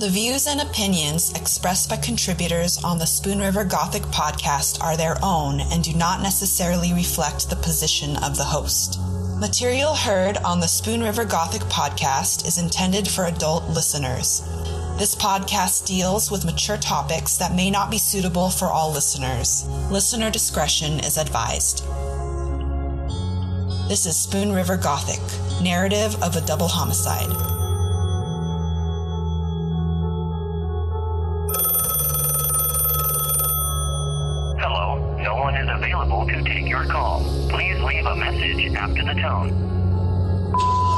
The views and opinions expressed by contributors on the Spoon River Gothic podcast are their own and do not necessarily reflect the position of the host. Material heard on the Spoon River Gothic podcast is intended for adult listeners. This podcast deals with mature topics that may not be suitable for all listeners. Listener discretion is advised. This is Spoon River Gothic, narrative of a double homicide. After the tone.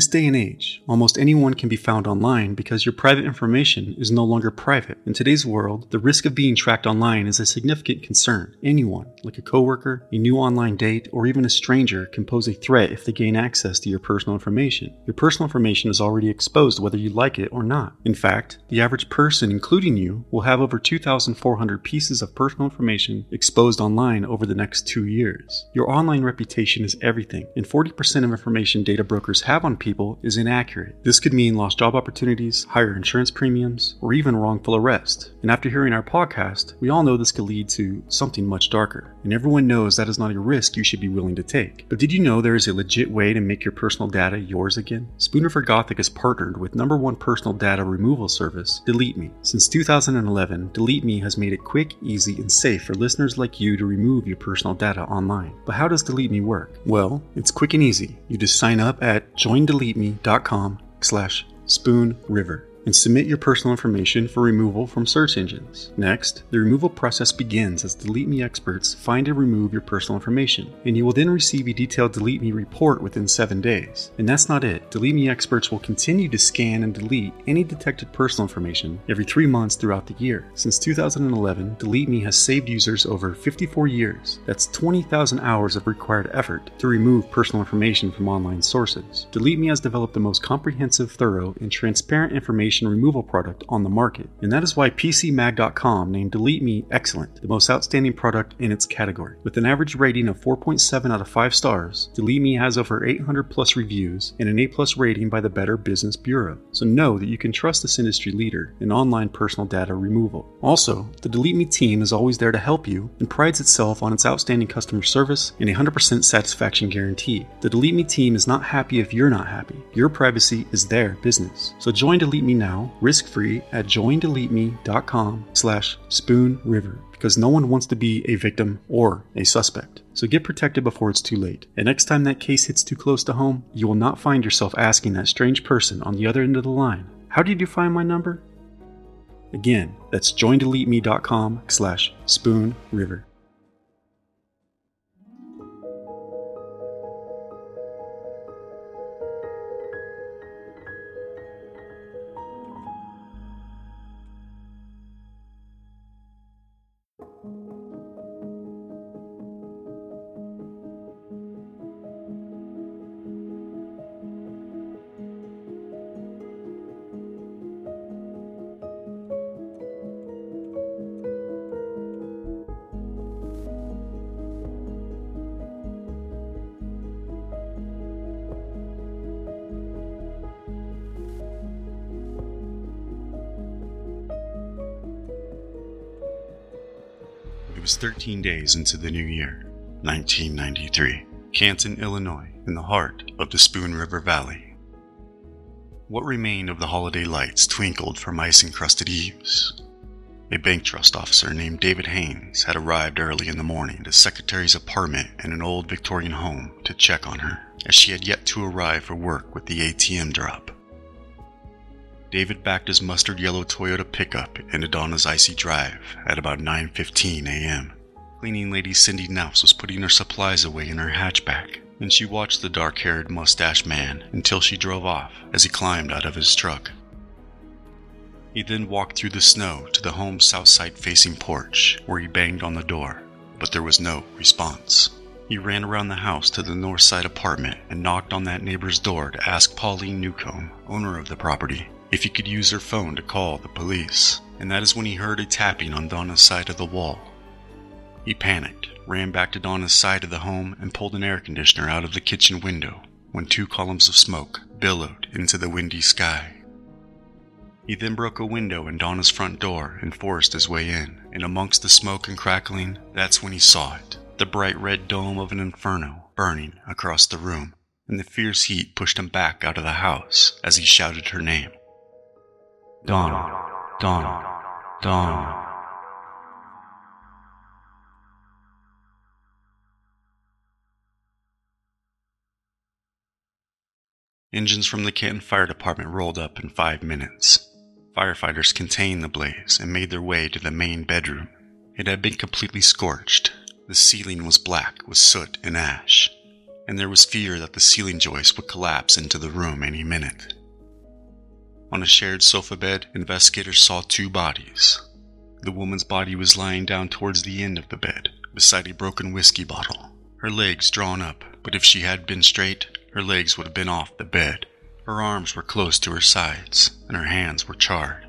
This day and age, almost anyone can be found online because your private information is no longer private. In today's world, the risk of being tracked online is a significant concern. Anyone, like a coworker, a new online date, or even a stranger, can pose a threat if they gain access to your personal information. Your personal information is already exposed whether you like it or not. In fact, the average person, including you, will have over 2,400 pieces of personal information exposed online over the next two years. Your online reputation is everything, and 40% of information data brokers have on on people is inaccurate. This could mean lost job opportunities, higher insurance premiums, or even wrongful arrest. And after hearing our podcast, we all know this could lead to something much darker. And everyone knows that is not a risk you should be willing to take. But did you know there is a legit way to make your personal data yours again? Spoon River Gothic has partnered with number one personal data removal service, Delete Me. Since 2011, Delete Me has made it quick, easy, and safe for listeners like you to remove your personal data online. But how does Delete Me work? Well, it's quick and easy. You just sign up at join joindeleteme.com slash spoonriver and submit your personal information for removal from search engines. Next, the removal process begins as Delete Me experts find and remove your personal information, and you will then receive a detailed Delete Me report within 7 days. And that's not it. Delete Me experts will continue to scan and delete any detected personal information every 3 months throughout the year. Since 2011, Delete Me has saved users over 54 years. That's 20,000 hours of required effort to remove personal information from online sources. Delete Me has developed the most comprehensive, thorough, and transparent information removal product on the market, and that is why PCMag.com named Delete Me excellent, the most outstanding product in its category. With an average rating of 4.7 out of 5 stars, Delete Me has over 800 plus reviews and an A plus rating by the Better Business Bureau. So know that you can trust this industry leader in online personal data removal. Also, the Delete Me team is always there to help you and prides itself on its outstanding customer service and 100% satisfaction guarantee. The Delete Me team is not happy if you're not happy. Your privacy is their business. So join Delete Me now, risk-free at joindeleteme.com slash spoonriver because no one wants to be a victim or a suspect. So get protected before it's too late. And next time that case hits too close to home, you will not find yourself asking that strange person on the other end of the line, how did you find my number? Again, that's joindeleteme.com slash spoonriver. Was 13 days into the new year, 1993, Canton, Illinois, in the heart of the Spoon River Valley. What remained of the holiday lights twinkled from ice encrusted eaves. A bank trust officer named David Haynes had arrived early in the morning at secretary's apartment in an old Victorian home to check on her, as she had yet to arrive for work with the ATM drop. David backed his mustard yellow Toyota pickup into Donna's icy drive at about 9:15 a.m. Cleaning lady Cindy Knauss was putting her supplies away in her hatchback, and she watched the dark-haired mustached man until she drove off as he climbed out of his truck. He then walked through the snow to the home's south side facing porch, where he banged on the door, but there was no response. He ran around the house to the north side apartment and knocked on that neighbor's door to ask Pauline Newcomb, owner of the property, if he could use her phone to call the police, and that is when he heard a tapping on Donna's side of the wall. He panicked, ran back to Donna's side of the home, and pulled an air conditioner out of the kitchen window when two columns of smoke billowed into the windy sky. He then broke a window in Donna's front door and forced his way in, and amongst the smoke and crackling, that's when he saw it the bright red dome of an inferno burning across the room, and the fierce heat pushed him back out of the house as he shouted her name. Donna, Donna, Donna. Engines from the Canton Fire Department rolled up in five minutes. Firefighters contained the blaze and made their way to the main bedroom. It had been completely scorched. The ceiling was black with soot and ash, and there was fear that the ceiling joist would collapse into the room any minute. On a shared sofa bed, investigators saw two bodies. The woman's body was lying down towards the end of the bed, beside a broken whiskey bottle, her legs drawn up, but if she had been straight, her legs would have been off the bed. Her arms were close to her sides, and her hands were charred.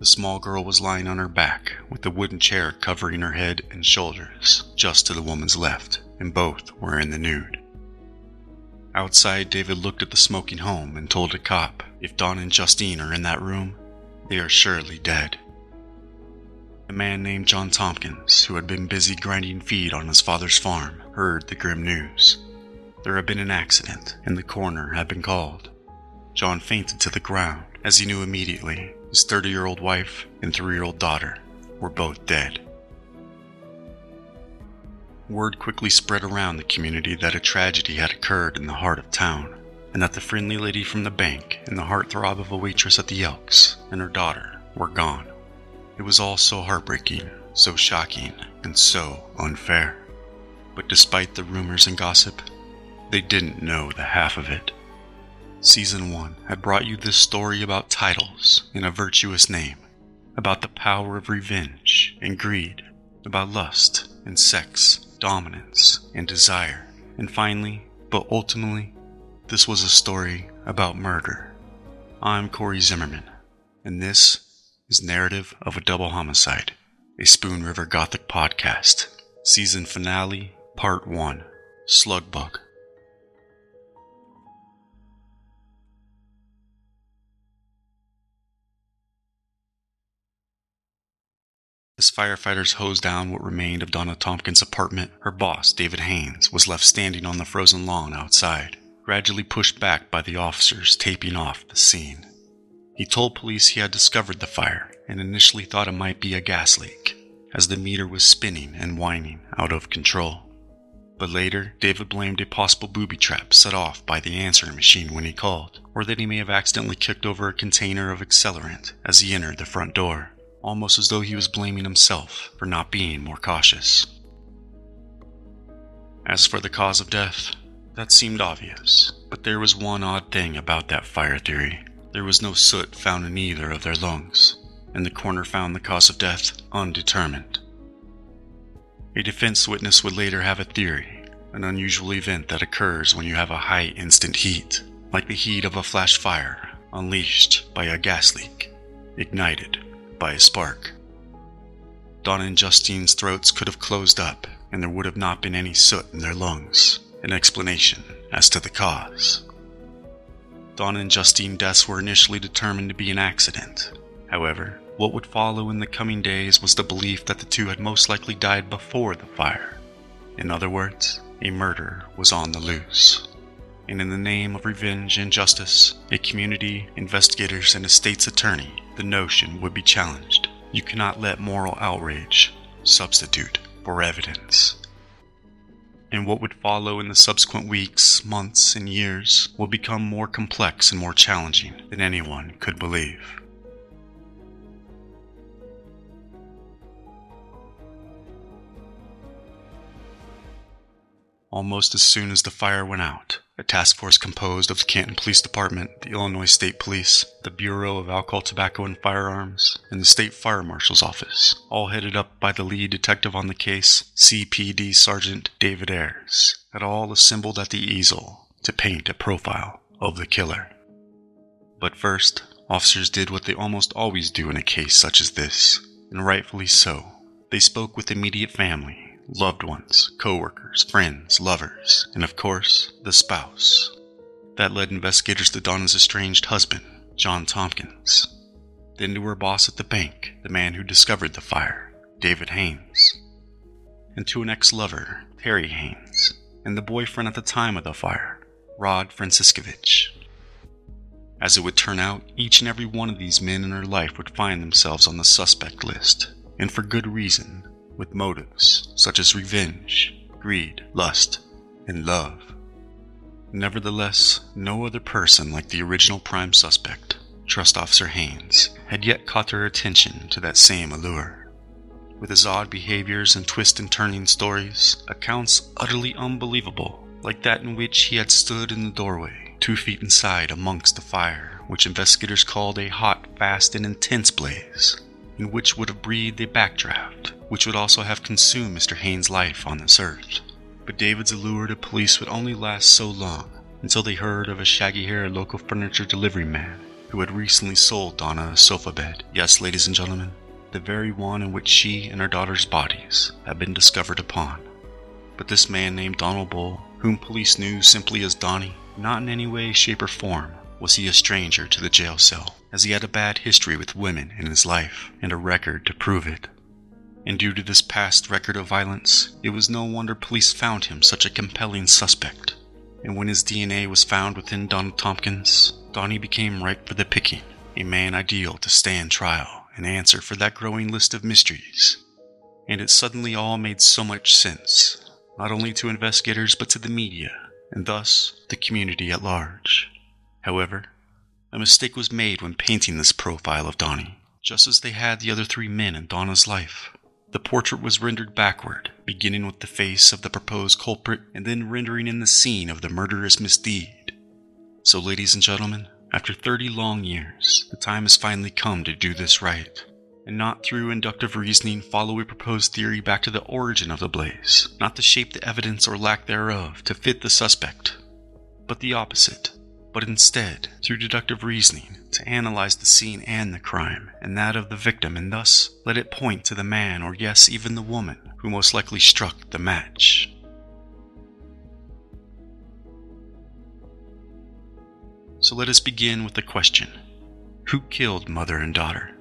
The small girl was lying on her back, with the wooden chair covering her head and shoulders, just to the woman's left, and both were in the nude. Outside, David looked at the smoking home and told a cop, if Don and Justine are in that room, they are surely dead. A man named Jon Tompkins, who had been busy grinding feed on his father's farm, heard the grim news. There had been an accident, and the coroner had been called. Jon fainted to the ground, as he knew immediately his 30 year old wife and 3 year old daughter were both dead. Word quickly spread around the community that a tragedy had occurred in the heart of town, and that the friendly lady from the bank and the heartthrob of a waitress at the Elks and her daughter were gone. It was all so heartbreaking, so shocking, and so unfair. But despite the rumors and gossip, they didn't know the half of it. Season 1 had brought you this story about titles and a virtuous name, about the power of revenge and greed, about lust and sex dominance, and desire. And finally, but ultimately, this was a story about murder. I'm Corey Zimmerman, and this is Narrative of a Double Homicide, a Spoon River Gothic podcast, season finale, part 1 Slugbug. As firefighters hosed down what remained of Donna Tompkins' apartment, her boss, David Haynes, was left standing on the frozen lawn outside, gradually pushed back by the officers taping off the scene. He told police he had discovered the fire and initially thought it might be a gas leak, as the meter was spinning and whining out of control. But later, David blamed a possible booby trap set off by the answering machine when he called, or that he may have accidentally kicked over a container of accelerant as he entered the front door almost as though he was blaming himself for not being more cautious. As for the cause of death, that seemed obvious, but there was one odd thing about that fire theory. There was no soot found in either of their lungs, and the coroner found the cause of death undetermined. A defense witness would later have a theory, an unusual event that occurs when you have a high instant heat, like the heat of a flash fire unleashed by a gas leak, ignited by a spark. Donna and Justine's throats could have closed up, and there would have not been any soot in their lungs, an explanation as to the cause. Donna and Justine's deaths were initially determined to be an accident. However, what would follow in the coming days was the belief that the two had most likely died before the fire. In other words, a murder was on the loose. And in the name of revenge and justice, a community, investigators, and a state's attorney, the notion would be challenged. You cannot let moral outrage substitute for evidence. And what would follow in the subsequent weeks, months, and years will become more complex and more challenging than anyone could believe. Almost as soon as the fire went out, a task force composed of the Canton Police Department, the Illinois State Police, the Bureau of Alcohol, Tobacco, and Firearms, and the State Fire Marshal's Office, all headed up by the lead detective on the case, CPD Sergeant David Ayers, had all assembled at the easel to paint a profile of the killer. But first, officers did what they almost always do in a case such as this, and rightfully so. They spoke with immediate family, loved ones, coworkers, friends, lovers, and of course, the spouse. That led investigators to Donna's estranged husband, Jon Tompkins. Then to her boss at the bank, the man who discovered the fire, David Haynes. And to an ex lover, Terry Haynes, and the boyfriend at the time of the fire, Rod Franciscovich. As it would turn out, each and every one of these men in her life would find themselves on the suspect list, and for good reason with motives such as revenge, greed, lust, and love. Nevertheless, no other person like the original prime suspect, Trust Officer Haynes, had yet caught their attention to that same allure. With his odd behaviors and twist and turning stories, accounts utterly unbelievable, like that in which he had stood in the doorway, two feet inside amongst the fire, which investigators called a hot, fast, and intense blaze, and which would have breathed a backdraft which would also have consumed Mr. Haynes' life on this earth. But David's allure to police would only last so long until they heard of a shaggy haired local furniture delivery man who had recently sold Donna a sofa bed. Yes, ladies and gentlemen, the very one in which she and her daughter's bodies had been discovered upon. But this man named Donald Bull, whom police knew simply as Donnie, not in any way, shape, or form was he a stranger to the jail cell, as he had a bad history with women in his life and a record to prove it and due to this past record of violence, it was no wonder police found him such a compelling suspect. And when his DNA was found within Donald Tompkins, Donnie became ripe for the picking, a man ideal to stand trial and answer for that growing list of mysteries. And it suddenly all made so much sense, not only to investigators but to the media, and thus the community at large. However, a mistake was made when painting this profile of Donnie, just as they had the other three men in Donna's life. The portrait was rendered backward, beginning with the face of the proposed culprit and then rendering in the scene of the murderous misdeed. So, ladies and gentlemen, after 30 long years, the time has finally come to do this right. And not through inductive reasoning follow a proposed theory back to the origin of the blaze, not to shape the evidence or lack thereof to fit the suspect, but the opposite but instead, through deductive reasoning, to analyze the scene and the crime, and that of the victim, and thus let it point to the man, or yes, even the woman, who most likely struck the match. So let us begin with the question Who killed mother and daughter?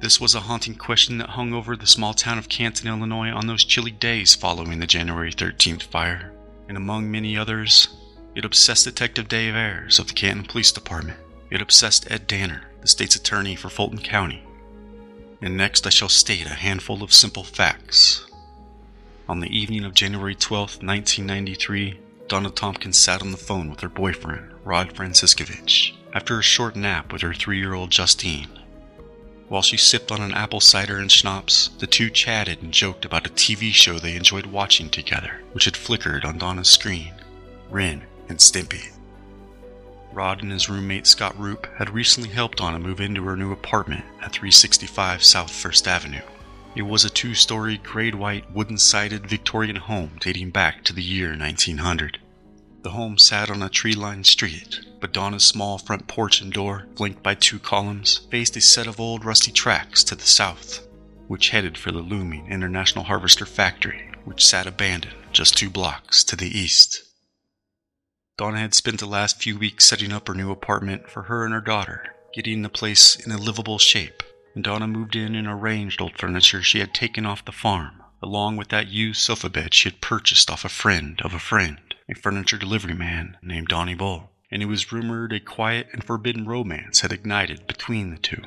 This was a haunting question that hung over the small town of Canton, Illinois on those chilly days following the January 13th fire, and among many others, it obsessed Detective Dave Ayers of the Canton Police Department. It obsessed Ed Danner, the state's attorney for Fulton County. And next, I shall state a handful of simple facts. On the evening of January 12, 1993, Donna Tompkins sat on the phone with her boyfriend, Rod Franciscovich, after a short nap with her three year old Justine. While she sipped on an apple cider and schnapps, the two chatted and joked about a TV show they enjoyed watching together, which had flickered on Donna's screen. Ren and Stimpy. Rod and his roommate Scott Roop had recently helped Donna move into her new apartment at 365 South First Avenue. It was a two story, grade white, wooden sided Victorian home dating back to the year 1900. The home sat on a tree lined street, but Donna's small front porch and door, flanked by two columns, faced a set of old rusty tracks to the south, which headed for the looming International Harvester factory, which sat abandoned just two blocks to the east. Donna had spent the last few weeks setting up her new apartment for her and her daughter, getting the place in a livable shape, and Donna moved in and arranged old furniture she had taken off the farm, along with that used sofa bed she had purchased off a friend of a friend, a furniture delivery man named Donnie Bull. And it was rumored a quiet and forbidden romance had ignited between the two.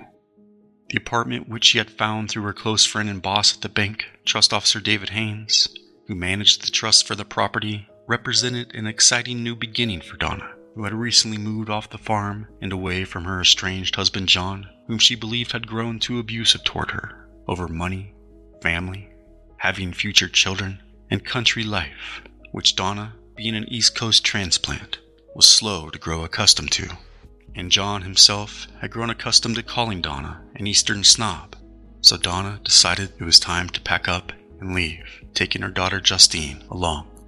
The apartment which she had found through her close friend and boss at the bank, Trust Officer David Haynes, who managed the trust for the property, represented an exciting new beginning for Donna, who had recently moved off the farm and away from her estranged husband Jon, whom she believed had grown too abusive toward her over money, family, having future children, and country life, which Donna, being an East Coast transplant, was slow to grow accustomed to and Jon himself had grown accustomed to calling Donna an Eastern snob, so Donna decided it was time to pack up and leave, taking her daughter Justine along.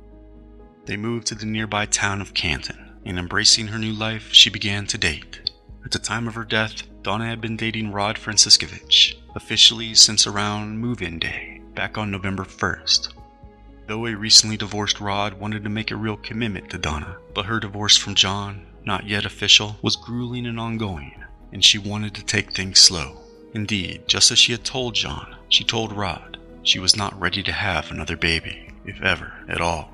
They moved to the nearby town of Canton, and embracing her new life, she began to date. At the time of her death, Donna had been dating Rod Franciscovich, officially since around move in day, back on November 1st. Though a recently divorced Rod wanted to make a real commitment to Donna, but her divorce from Jon not yet official, was grueling and ongoing, and she wanted to take things slow. Indeed, just as she had told Jon, she told Rod she was not ready to have another baby, if ever at all.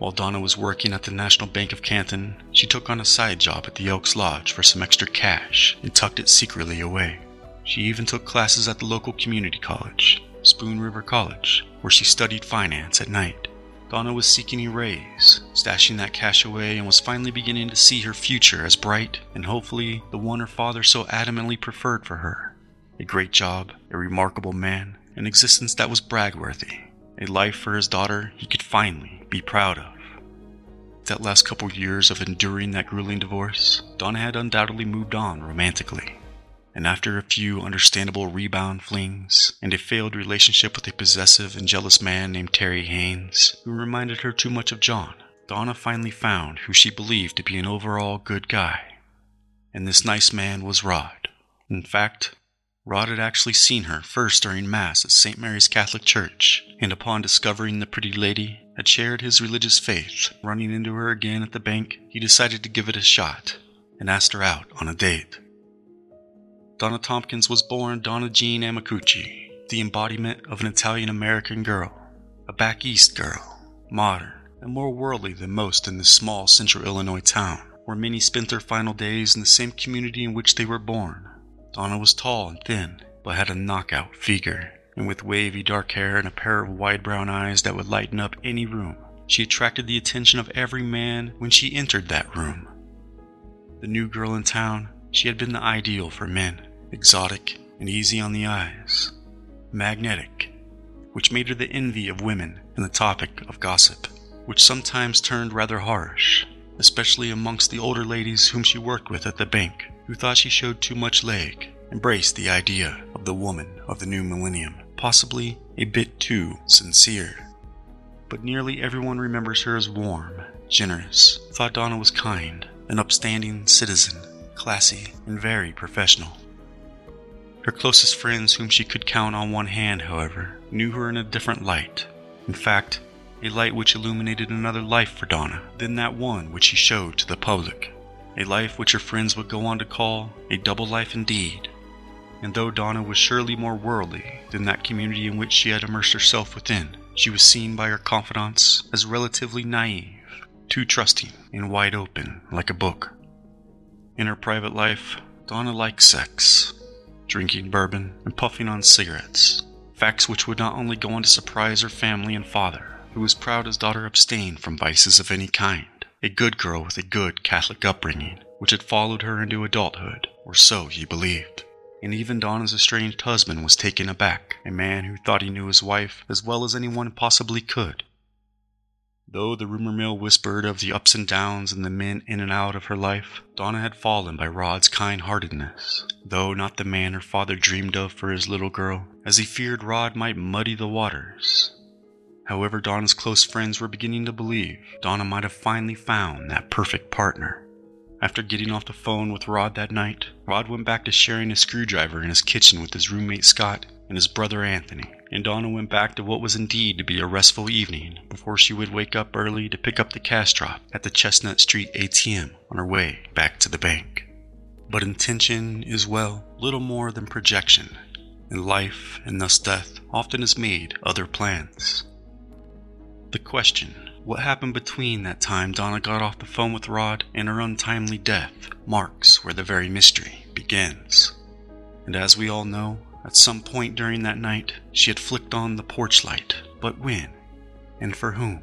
While Donna was working at the National Bank of Canton, she took on a side job at the Elks Lodge for some extra cash and tucked it secretly away. She even took classes at the local community college, Spoon River College, where she studied finance at night. Donna was seeking a raise, stashing that cash away, and was finally beginning to see her future as bright and hopefully the one her father so adamantly preferred for her. A great job, a remarkable man, an existence that was bragworthy, a life for his daughter he could finally be proud of. That last couple years of enduring that grueling divorce, Donna had undoubtedly moved on romantically and after a few understandable rebound flings and a failed relationship with a possessive and jealous man named Terry Haynes, who reminded her too much of Jon, Donna finally found who she believed to be an overall good guy. And this nice man was Rod. In fact, Rod had actually seen her first during Mass at St. Mary's Catholic Church, and upon discovering the pretty lady had shared his religious faith, running into her again at the bank, he decided to give it a shot and asked her out on a date. Donna Tompkins was born Donna Jean Amicucci, the embodiment of an Italian American girl, a back east girl, modern and more worldly than most in this small central Illinois town, where many spent their final days in the same community in which they were born. Donna was tall and thin, but had a knockout figure, and with wavy dark hair and a pair of wide brown eyes that would lighten up any room, she attracted the attention of every man when she entered that room. The new girl in town, she had been the ideal for men exotic, and easy on the eyes, magnetic, which made her the envy of women and the topic of gossip, which sometimes turned rather harsh, especially amongst the older ladies whom she worked with at the bank, who thought she showed too much leg, embraced the idea of the woman of the new millennium, possibly a bit too sincere. But nearly everyone remembers her as warm, generous, thought Donna was kind, an upstanding citizen, classy, and very professional. Her closest friends, whom she could count on one hand, however, knew her in a different light. In fact, a light which illuminated another life for Donna than that one which she showed to the public. A life which her friends would go on to call a double life indeed. And though Donna was surely more worldly than that community in which she had immersed herself within, she was seen by her confidants as relatively naive, too trusting, and wide open like a book. In her private life, Donna liked sex, drinking bourbon, and puffing on cigarettes. Facts which would not only go on to surprise her family and father, who was proud his daughter abstained from vices of any kind. A good girl with a good Catholic upbringing, which had followed her into adulthood, or so he believed. And even Donna's estranged husband was taken aback, a man who thought he knew his wife as well as anyone possibly could, Though the rumor mill whispered of the ups and downs and the men in and out of her life, Donna had fallen by Rod's kind heartedness, though not the man her father dreamed of for his little girl, as he feared Rod might muddy the waters. However, Donna's close friends were beginning to believe Donna might have finally found that perfect partner. After getting off the phone with Rod that night, Rod went back to sharing a screwdriver in his kitchen with his roommate Scott and his brother Anthony and Donna went back to what was indeed to be a restful evening before she would wake up early to pick up the cash drop at the Chestnut Street ATM on her way back to the bank. But intention is, well, little more than projection, and life, and thus death, often has made other plans. The question, what happened between that time Donna got off the phone with Rod and her untimely death, marks where the very mystery begins. And as we all know, at some point during that night, she had flicked on the porch light. But when? And for whom?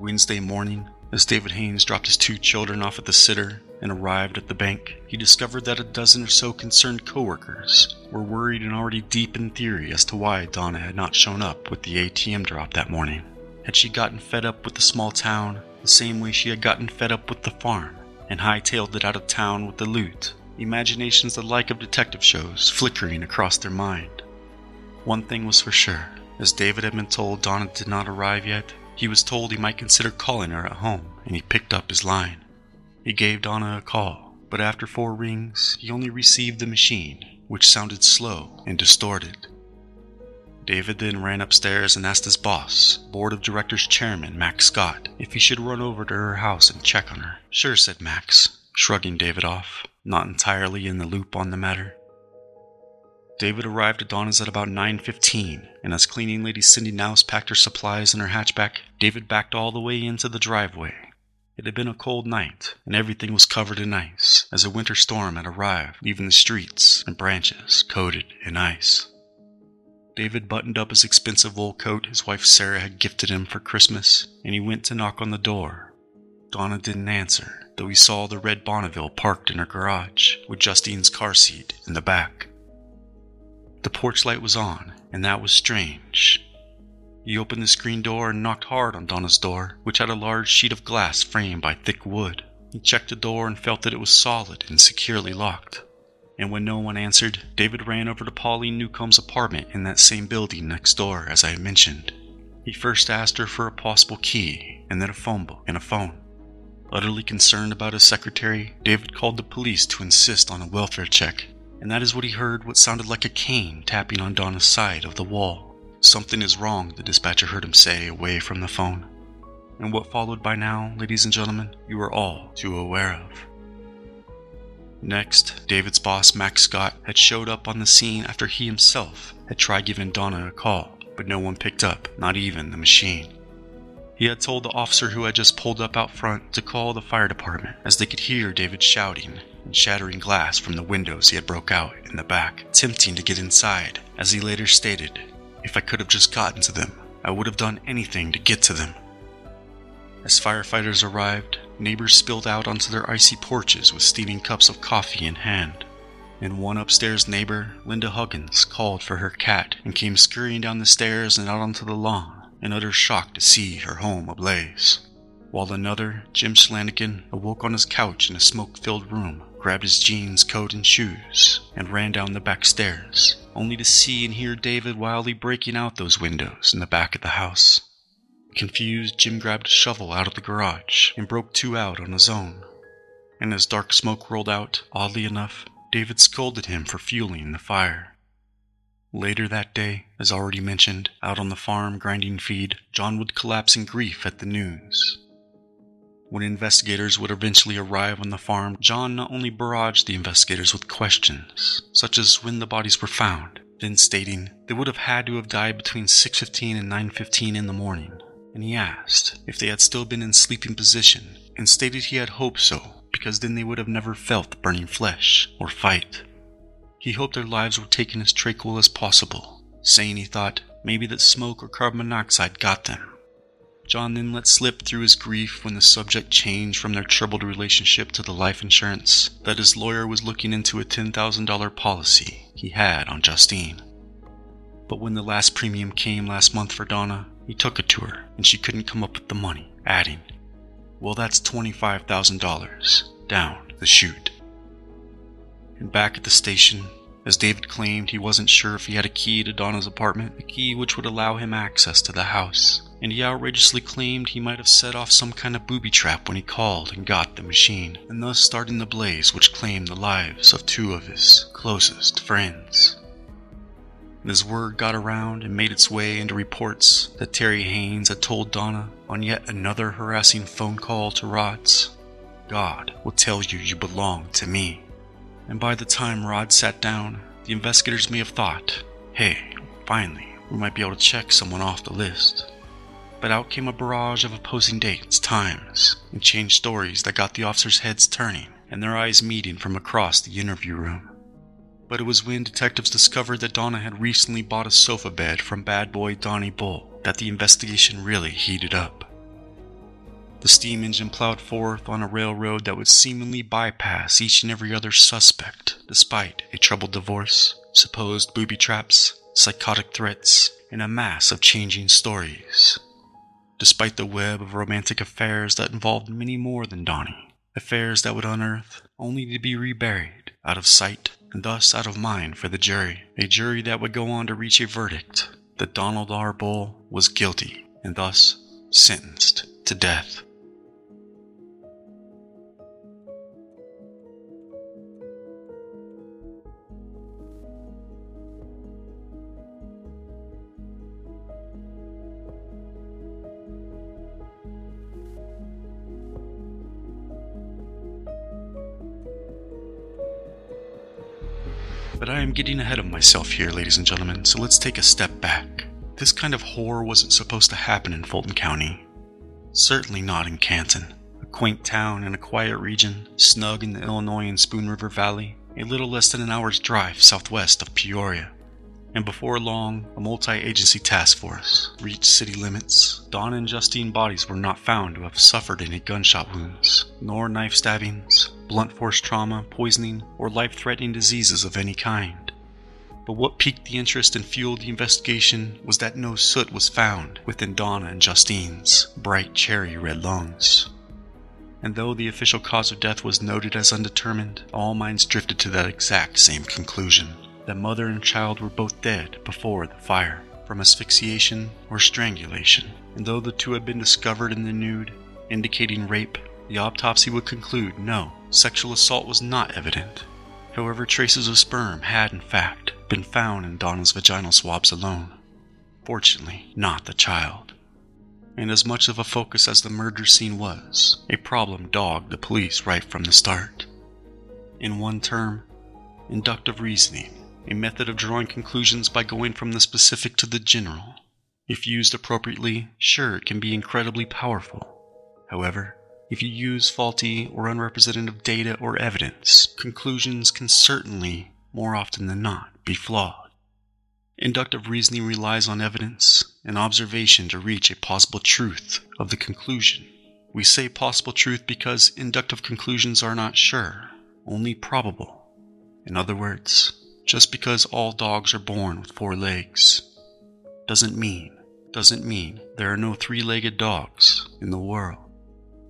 Wednesday morning, as David Haynes dropped his two children off at the sitter and arrived at the bank, he discovered that a dozen or so concerned coworkers were worried and already deep in theory as to why Donna had not shown up with the ATM drop that morning. Had she gotten fed up with the small town the same way she had gotten fed up with the farm and hightailed it out of town with the loot? Imaginations the like of detective shows flickering across their mind. One thing was for sure. As David had been told Donna did not arrive yet, he was told he might consider calling her at home, and he picked up his line. He gave Donna a call, but after four rings, he only received the machine, which sounded slow and distorted. David then ran upstairs and asked his boss, Board of Directors Chairman Max Scott, if he should run over to her house and check on her. Sure, said Max, shrugging David off, not entirely in the loop on the matter. David arrived at Donna's at about 9.15, and as cleaning lady Cindy Nouse packed her supplies in her hatchback, David backed all the way into the driveway. It had been a cold night, and everything was covered in ice, as a winter storm had arrived, leaving the streets and branches coated in ice. David buttoned up his expensive wool coat his wife Sarah had gifted him for Christmas, and he went to knock on the door. Donna didn't answer, though he saw the red Bonneville parked in her garage, with Justine's car seat in the back. The porch light was on, and that was strange. He opened the screen door and knocked hard on Donna's door, which had a large sheet of glass framed by thick wood. He checked the door and felt that it was solid and securely locked. And when no one answered, David ran over to Pauline Newcomb's apartment in that same building next door, as I had mentioned. He first asked her for a possible key, and then a phone book and a phone. Utterly concerned about his secretary, David called the police to insist on a welfare check and that is what he heard what sounded like a cane tapping on Donna's side of the wall. Something is wrong, the dispatcher heard him say away from the phone. And what followed by now, ladies and gentlemen, you are all too aware of. Next, David's boss, Max Scott, had showed up on the scene after he himself had tried giving Donna a call, but no one picked up, not even the machine. He had told the officer who had just pulled up out front to call the fire department, as they could hear David shouting and shattering glass from the windows he had broke out in the back, tempting to get inside, as he later stated, If I could have just gotten to them, I would have done anything to get to them. As firefighters arrived, neighbors spilled out onto their icy porches with steaming cups of coffee in hand. And one upstairs neighbor, Linda Huggins, called for her cat and came scurrying down the stairs and out onto the lawn in utter shock to see her home ablaze. While another, Jim Schlanigan, awoke on his couch in a smoke filled room grabbed his jeans, coat, and shoes, and ran down the back stairs, only to see and hear David wildly breaking out those windows in the back of the house. Confused, Jim grabbed a shovel out of the garage and broke two out on his own. And as dark smoke rolled out, oddly enough, David scolded him for fueling the fire. Later that day, as already mentioned, out on the farm grinding feed, Jon would collapse in grief at the news. When investigators would eventually arrive on the farm, Jon not only barraged the investigators with questions, such as when the bodies were found, then stating they would have had to have died between 6:15 and 9:15 in the morning, and he asked if they had still been in sleeping position, and stated he had hoped so because then they would have never felt burning flesh or fight. He hoped their lives were taken as tranquil as possible, saying he thought maybe that smoke or carbon monoxide got them Jon then let slip through his grief when the subject changed from their troubled relationship to the life insurance that his lawyer was looking into a $10,000 policy he had on Justine. But when the last premium came last month for Donna, he took it to her and she couldn't come up with the money, adding, Well, that's $25,000 down the chute. And back at the station, as David claimed he wasn't sure if he had a key to Donna's apartment, a key which would allow him access to the house and he outrageously claimed he might have set off some kind of booby trap when he called and got the machine, and thus starting the blaze which claimed the lives of two of his closest friends. as word got around and made its way into reports that Terry Haynes had told Donna on yet another harassing phone call to Rod's, God will tell you you belong to me. And by the time Rod sat down, the investigators may have thought, hey, finally, we might be able to check someone off the list. But out came a barrage of opposing dates, times, and changed stories that got the officers' heads turning and their eyes meeting from across the interview room. But it was when detectives discovered that Donna had recently bought a sofa bed from bad boy Donnie Bull that the investigation really heated up. The steam engine plowed forth on a railroad that would seemingly bypass each and every other suspect, despite a troubled divorce, supposed booby traps, psychotic threats, and a mass of changing stories. Despite the web of romantic affairs that involved many more than Donnie, affairs that would unearth only to be reburied out of sight and thus out of mind for the jury, a jury that would go on to reach a verdict that Donald R. Bull was guilty and thus sentenced to death. But I am getting ahead of myself here, ladies and gentlemen, so let's take a step back. This kind of horror wasn't supposed to happen in Fulton County. Certainly not in Canton, a quaint town in a quiet region, snug in the Illinois and Spoon River Valley, a little less than an hour's drive southwest of Peoria. And before long, a multi agency task force reached city limits. Dawn and Justine bodies were not found to have suffered any gunshot wounds, nor knife stabbings, blunt force trauma, poisoning, or life threatening diseases of any kind. But what piqued the interest and fueled the investigation was that no soot was found within Donna and Justine's bright cherry red lungs. And though the official cause of death was noted as undetermined, all minds drifted to that exact same conclusion that mother and child were both dead before the fire, from asphyxiation or strangulation. And though the two had been discovered in the nude, indicating rape, the autopsy would conclude no, sexual assault was not evident. However, traces of sperm had, in fact, been found in Donna's vaginal swabs alone. Fortunately, not the child. And as much of a focus as the murder scene was, a problem dogged the police right from the start. In one term, inductive reasoning, a method of drawing conclusions by going from the specific to the general. If used appropriately, sure, it can be incredibly powerful. However, if you use faulty or unrepresentative data or evidence, conclusions can certainly, more often than not, be flawed. Inductive reasoning relies on evidence and observation to reach a possible truth of the conclusion. We say possible truth because inductive conclusions are not sure, only probable. In other words, just because all dogs are born with four legs doesn't mean doesn't mean there are no three-legged dogs in the world.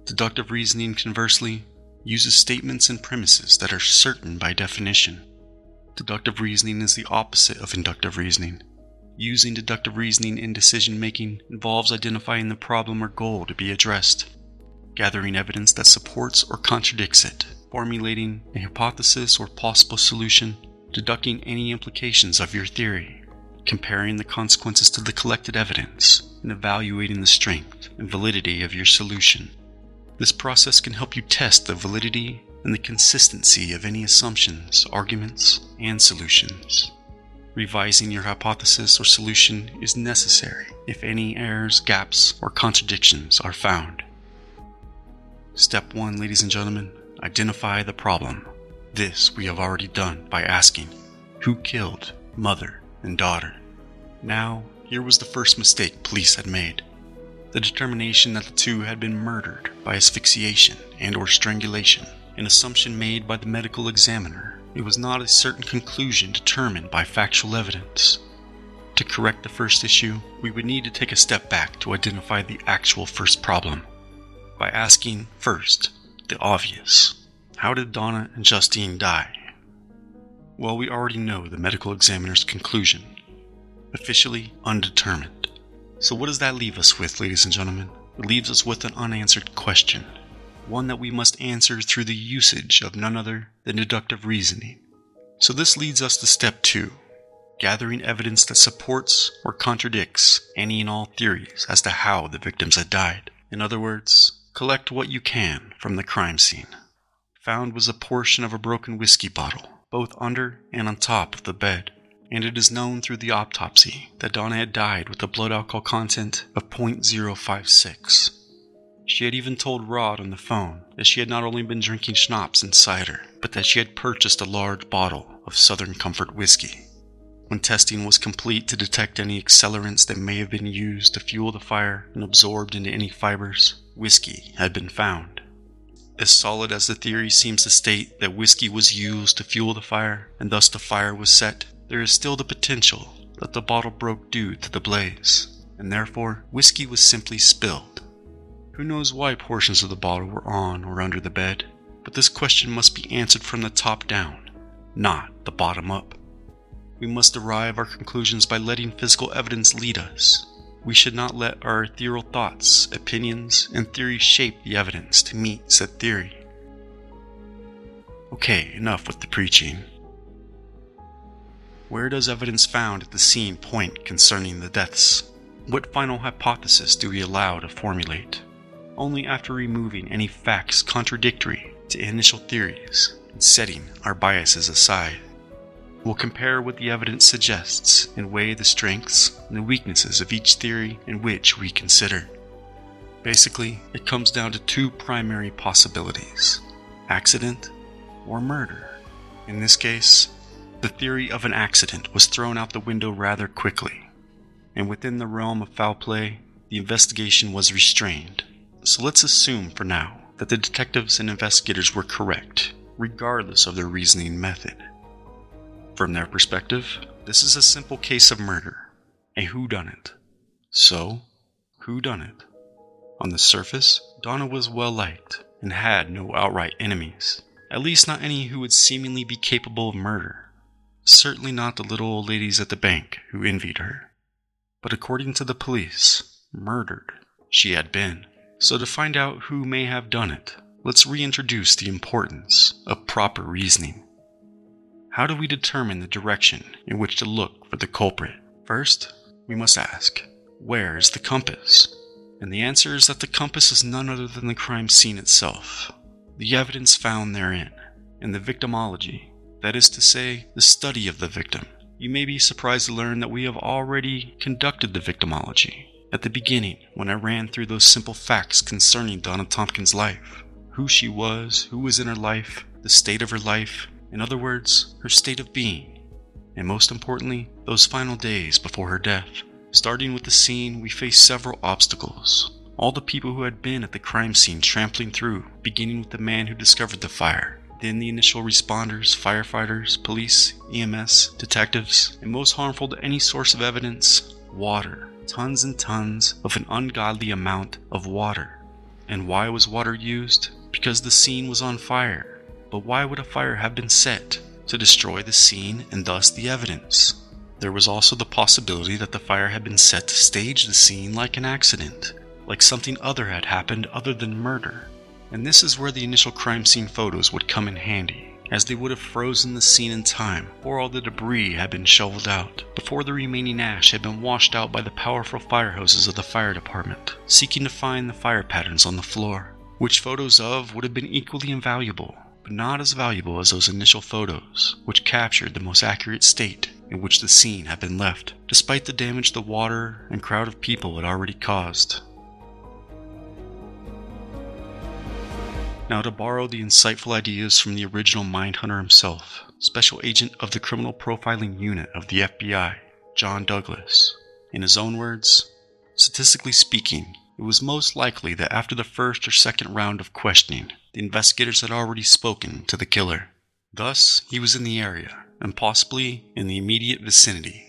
Deductive reasoning, conversely, uses statements and premises that are certain by definition. Deductive reasoning is the opposite of inductive reasoning. Using deductive reasoning in decision making involves identifying the problem or goal to be addressed, gathering evidence that supports or contradicts it, formulating a hypothesis or possible solution, deducting any implications of your theory, comparing the consequences to the collected evidence, and evaluating the strength and validity of your solution. This process can help you test the validity and the consistency of any assumptions, arguments, and solutions. Revising your hypothesis or solution is necessary if any errors, gaps, or contradictions are found. Step 1, ladies and gentlemen, identify the problem. This we have already done by asking who killed mother and daughter. Now, here was the first mistake police had made the determination that the two had been murdered by asphyxiation and or strangulation, an assumption made by the medical examiner. It was not a certain conclusion determined by factual evidence. To correct the first issue, we would need to take a step back to identify the actual first problem by asking first the obvious. How did Donna and Justine die? Well, we already know the medical examiner's conclusion. Officially undetermined. So, what does that leave us with, ladies and gentlemen? It leaves us with an unanswered question. One that we must answer through the usage of none other than deductive reasoning. So, this leads us to step two gathering evidence that supports or contradicts any and all theories as to how the victims had died. In other words, collect what you can from the crime scene. Found was a portion of a broken whiskey bottle, both under and on top of the bed, and it is known through the autopsy that Donna had died with a blood alcohol content of 0.056. She had even told Rod on the phone that she had not only been drinking schnapps and cider, but that she had purchased a large bottle of Southern Comfort whiskey. When testing was complete to detect any accelerants that may have been used to fuel the fire and absorbed into any fibers, whiskey had been found. As solid as the theory seems to state that whiskey was used to fuel the fire and thus the fire was set, there is still the potential that the bottle broke due to the blaze, and therefore whiskey was simply spilled. Who knows why portions of the bottle were on or under the bed, but this question must be answered from the top down, not the bottom up. We must derive our conclusions by letting physical evidence lead us. We should not let our ethereal thoughts, opinions, and theories shape the evidence to meet said theory. Okay, enough with the preaching. Where does evidence found at the scene point concerning the deaths? What final hypothesis do we allow to formulate? Only after removing any facts contradictory to initial theories and setting our biases aside. We'll compare what the evidence suggests and weigh the strengths and the weaknesses of each theory in which we consider. Basically, it comes down to two primary possibilities accident or murder. In this case, the theory of an accident was thrown out the window rather quickly, and within the realm of foul play, the investigation was restrained. So let's assume for now that the detectives and investigators were correct, regardless of their reasoning method. From their perspective, this is a simple case of murder, a whodunit. So, who done it? On the surface, Donna was well liked and had no outright enemies, at least not any who would seemingly be capable of murder. Certainly not the little old ladies at the bank who envied her. But according to the police, murdered she had been. So to find out who may have done it, let's reintroduce the importance of proper reasoning. How do we determine the direction in which to look for the culprit? First, we must ask, where is the compass? And the answer is that the compass is none other than the crime scene itself, the evidence found therein, and the victimology, that is to say, the study of the victim. You may be surprised to learn that we have already conducted the victimology at the beginning when I ran through those simple facts concerning Donna Tompkins' life who she was, who was in her life, the state of her life, in other words, her state of being, and most importantly, those final days before her death. Starting with the scene, we faced several obstacles. All the people who had been at the crime scene trampling through, beginning with the man who discovered the fire, then the initial responders, firefighters, police, EMS, detectives, and most harmful to any source of evidence, water. Tons and tons of an ungodly amount of water. And why was water used? Because the scene was on fire. But why would a fire have been set? To destroy the scene and thus the evidence. There was also the possibility that the fire had been set to stage the scene like an accident, like something other had happened other than murder. And this is where the initial crime scene photos would come in handy, as they would have frozen the scene in time before all the debris had been shoveled out, before the remaining ash had been washed out by the powerful fire hoses of the fire department, seeking to find the fire patterns on the floor, which photos of would have been equally invaluable but not as valuable as those initial photos, which captured the most accurate state in which the scene had been left, despite the damage the water and crowd of people had already caused. Now, to borrow the insightful ideas from the original Mindhunter himself, Special Agent of the Criminal Profiling Unit of the FBI, John Douglas, in his own words, statistically speaking, it was most likely that after the first or second round of questioning, the investigators had already spoken to the killer. Thus, he was in the area, and possibly in the immediate vicinity,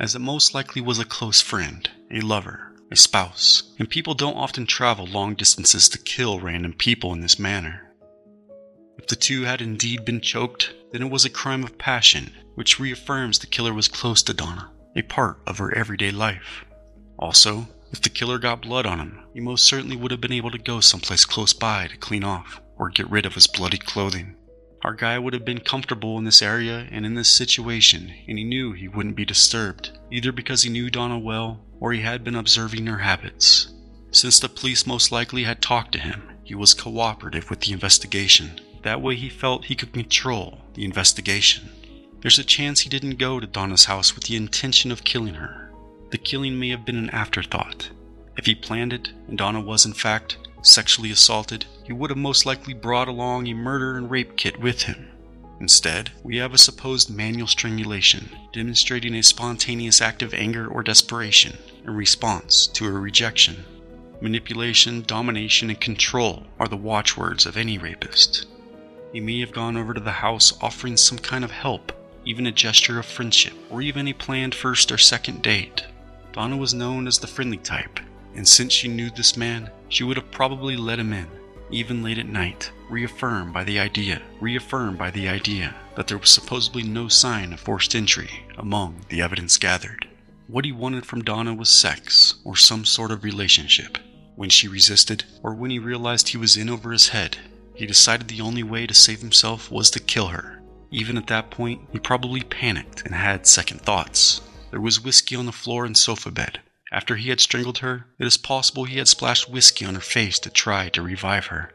as it most likely was a close friend, a lover, a spouse, and people don't often travel long distances to kill random people in this manner. If the two had indeed been choked, then it was a crime of passion, which reaffirms the killer was close to Donna, a part of her everyday life. Also, if the killer got blood on him, he most certainly would have been able to go someplace close by to clean off or get rid of his bloody clothing. Our guy would have been comfortable in this area and in this situation, and he knew he wouldn't be disturbed, either because he knew Donna well or he had been observing her habits. Since the police most likely had talked to him, he was cooperative with the investigation. That way he felt he could control the investigation. There's a chance he didn't go to Donna's house with the intention of killing her. The killing may have been an afterthought. If he planned it, and Donna was in fact sexually assaulted, he would have most likely brought along a murder and rape kit with him. Instead, we have a supposed manual strangulation, demonstrating a spontaneous act of anger or desperation in response to a rejection. Manipulation, domination, and control are the watchwords of any rapist. He may have gone over to the house offering some kind of help, even a gesture of friendship, or even a planned first or second date. Donna was known as the friendly type, and since she knew this man, she would have probably let him in, even late at night, reaffirmed by the idea, reaffirmed by the idea that there was supposedly no sign of forced entry among the evidence gathered. What he wanted from Donna was sex, or some sort of relationship. When she resisted, or when he realized he was in over his head, he decided the only way to save himself was to kill her. Even at that point, he probably panicked and had second thoughts. There was whiskey on the floor and sofa bed. After he had strangled her, it is possible he had splashed whiskey on her face to try to revive her.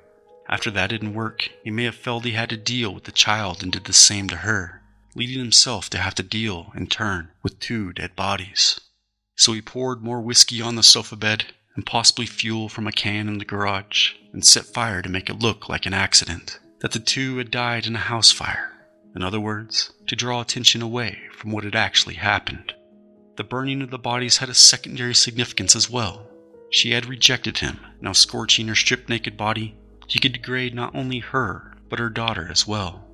After that didn't work, he may have felt he had to deal with the child and did the same to her, leading himself to have to deal, in turn, with two dead bodies. So he poured more whiskey on the sofa bed and possibly fuel from a can in the garage and set fire to make it look like an accident, that the two had died in a house fire. In other words, to draw attention away from what had actually happened. The burning of the bodies had a secondary significance as well. She had rejected him, now scorching her stripped naked body, he could degrade not only her, but her daughter as well.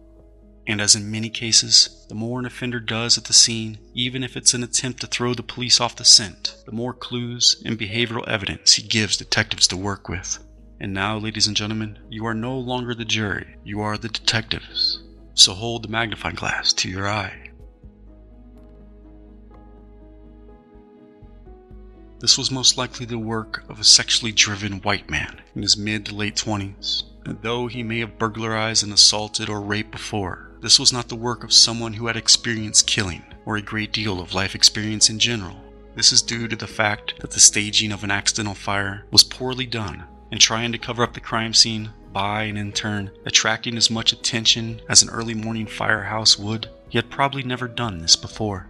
And as in many cases, the more an offender does at the scene, even if it's an attempt to throw the police off the scent, the more clues and behavioral evidence he gives detectives to work with. And now, ladies and gentlemen, you are no longer the jury, you are the detectives. So hold the magnifying glass to your eye. This was most likely the work of a sexually driven white man in his mid to late 20s. And though he may have burglarized and assaulted or raped before, this was not the work of someone who had experienced killing or a great deal of life experience in general. This is due to the fact that the staging of an accidental fire was poorly done, and trying to cover up the crime scene by and in turn attracting as much attention as an early morning firehouse would, he had probably never done this before.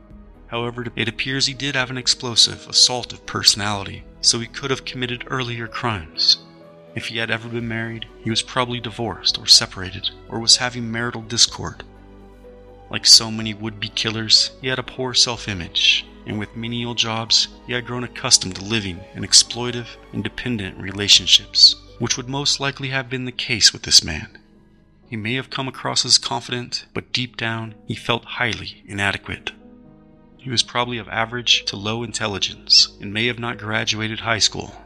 However, it appears he did have an explosive, assault of personality, so he could have committed earlier crimes. If he had ever been married, he was probably divorced or separated, or was having marital discord. Like so many would be killers, he had a poor self image, and with menial jobs, he had grown accustomed to living in exploitive and dependent relationships, which would most likely have been the case with this man. He may have come across as confident, but deep down, he felt highly inadequate. He was probably of average to low intelligence and may have not graduated high school.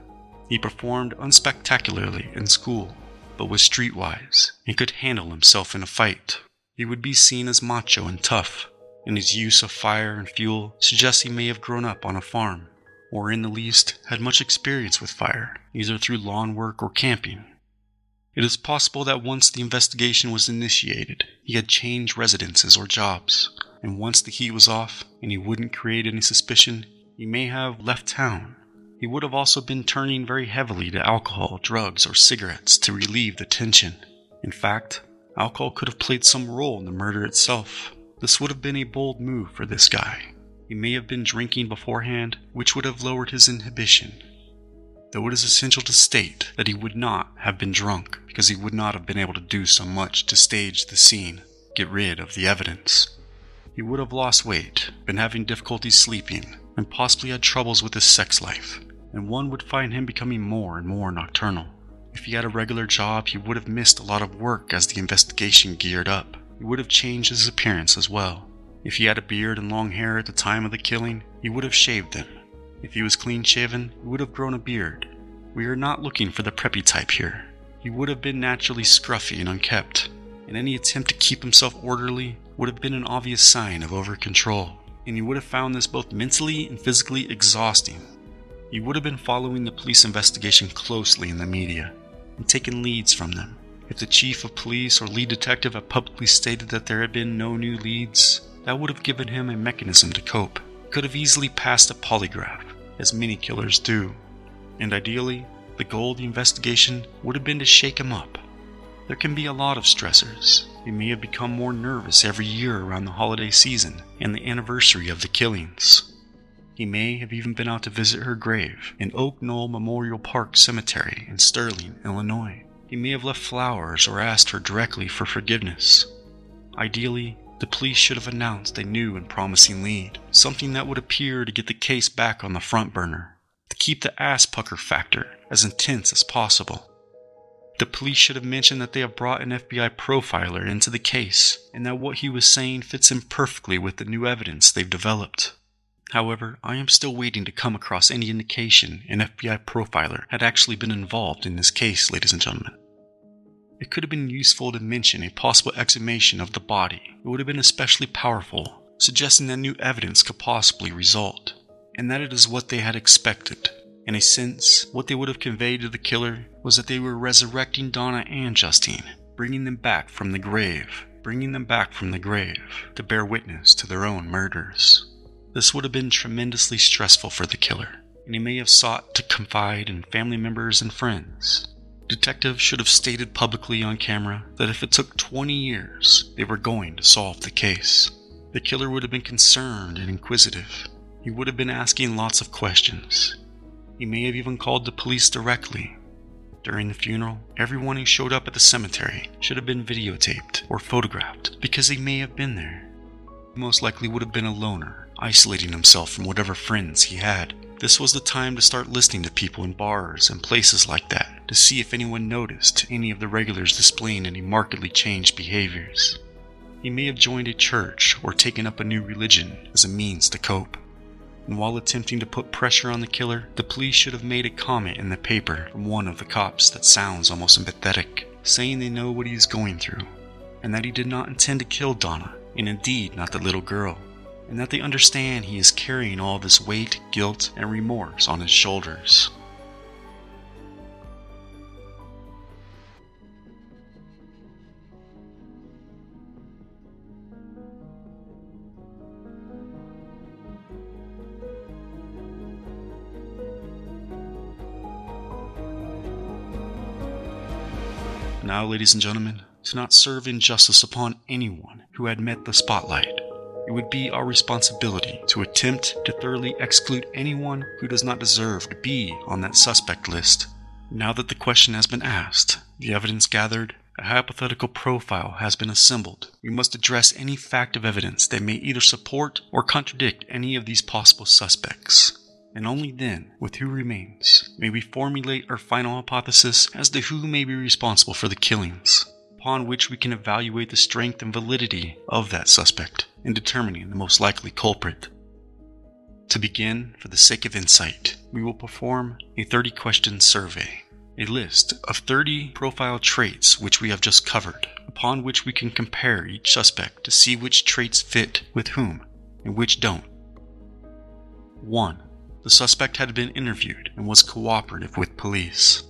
He performed unspectacularly in school, but was streetwise and could handle himself in a fight. He would be seen as macho and tough, and his use of fire and fuel suggests he may have grown up on a farm, or in the least had much experience with fire, either through lawn work or camping. It is possible that once the investigation was initiated, he had changed residences or jobs, and once the heat was off and he wouldn't create any suspicion, he may have left town. He would have also been turning very heavily to alcohol, drugs, or cigarettes to relieve the tension. In fact, alcohol could have played some role in the murder itself. This would have been a bold move for this guy. He may have been drinking beforehand, which would have lowered his inhibition. Though it is essential to state that he would not have been drunk because he would not have been able to do so much to stage the scene, get rid of the evidence. He would have lost weight, been having difficulty sleeping, and possibly had troubles with his sex life, and one would find him becoming more and more nocturnal. If he had a regular job, he would have missed a lot of work as the investigation geared up. He would have changed his appearance as well. If he had a beard and long hair at the time of the killing, he would have shaved them. If he was clean shaven, he would have grown a beard. We are not looking for the preppy type here. He would have been naturally scruffy and unkept, and any attempt to keep himself orderly would have been an obvious sign of over control, and he would have found this both mentally and physically exhausting. He would have been following the police investigation closely in the media and taken leads from them, If the chief of police or lead detective had publicly stated that there had been no new leads, that would have given him a mechanism to cope. He could have easily passed a polygraph, as many killers do. And ideally, the goal of the investigation would have been to shake him up. There can be a lot of stressors. He may have become more nervous every year around the holiday season and the anniversary of the killings. He may have even been out to visit her grave in Oak Knoll Memorial Park Cemetery in Sterling, Illinois. He may have left flowers or asked her directly for forgiveness. Ideally, the police should have announced a new and promising lead, something that would appear to get the case back on the front burner, to keep the ass pucker factor as intense as possible. The police should have mentioned that they have brought an FBI profiler into the case and that what he was saying fits in perfectly with the new evidence they've developed. However, I am still waiting to come across any indication an FBI profiler had actually been involved in this case, ladies and gentlemen. It could have been useful to mention a possible exhumation of the body. It would have been especially powerful, suggesting that new evidence could possibly result, and that it is what they had expected. In a sense, what they would have conveyed to the killer was that they were resurrecting Donna and Justine, bringing them back from the grave, bringing them back from the grave to bear witness to their own murders. This would have been tremendously stressful for the killer, and he may have sought to confide in family members and friends. Detectives should have stated publicly on camera that if it took 20 years, they were going to solve the case. The killer would have been concerned and inquisitive. He would have been asking lots of questions. He may have even called the police directly. During the funeral, everyone who showed up at the cemetery should have been videotaped or photographed because he may have been there. He most likely would have been a loner isolating himself from whatever friends he had. This was the time to start listening to people in bars and places like that to see if anyone noticed any of the regulars displaying any markedly changed behaviors. He may have joined a church or taken up a new religion as a means to cope. And while attempting to put pressure on the killer, the police should have made a comment in the paper from one of the cops that sounds almost empathetic, saying they know what he is going through, and that he did not intend to kill Donna, and indeed not the little girl and that they understand he is carrying all this weight, guilt, and remorse on his shoulders. Now, ladies and gentlemen, to not serve injustice upon anyone who had met the spotlight, it would be our responsibility to attempt to thoroughly exclude anyone who does not deserve to be on that suspect list. Now that the question has been asked, the evidence gathered, a hypothetical profile has been assembled. We must address any fact of evidence that may either support or contradict any of these possible suspects. And only then, with who remains, may we formulate our final hypothesis as to who may be responsible for the killings upon which we can evaluate the strength and validity of that suspect in determining the most likely culprit. To begin, for the sake of insight, we will perform a 30 question survey, a list of 30 profile traits which we have just covered, upon which we can compare each suspect to see which traits fit with whom and which don't. 1. The suspect had been interviewed and was cooperative with police.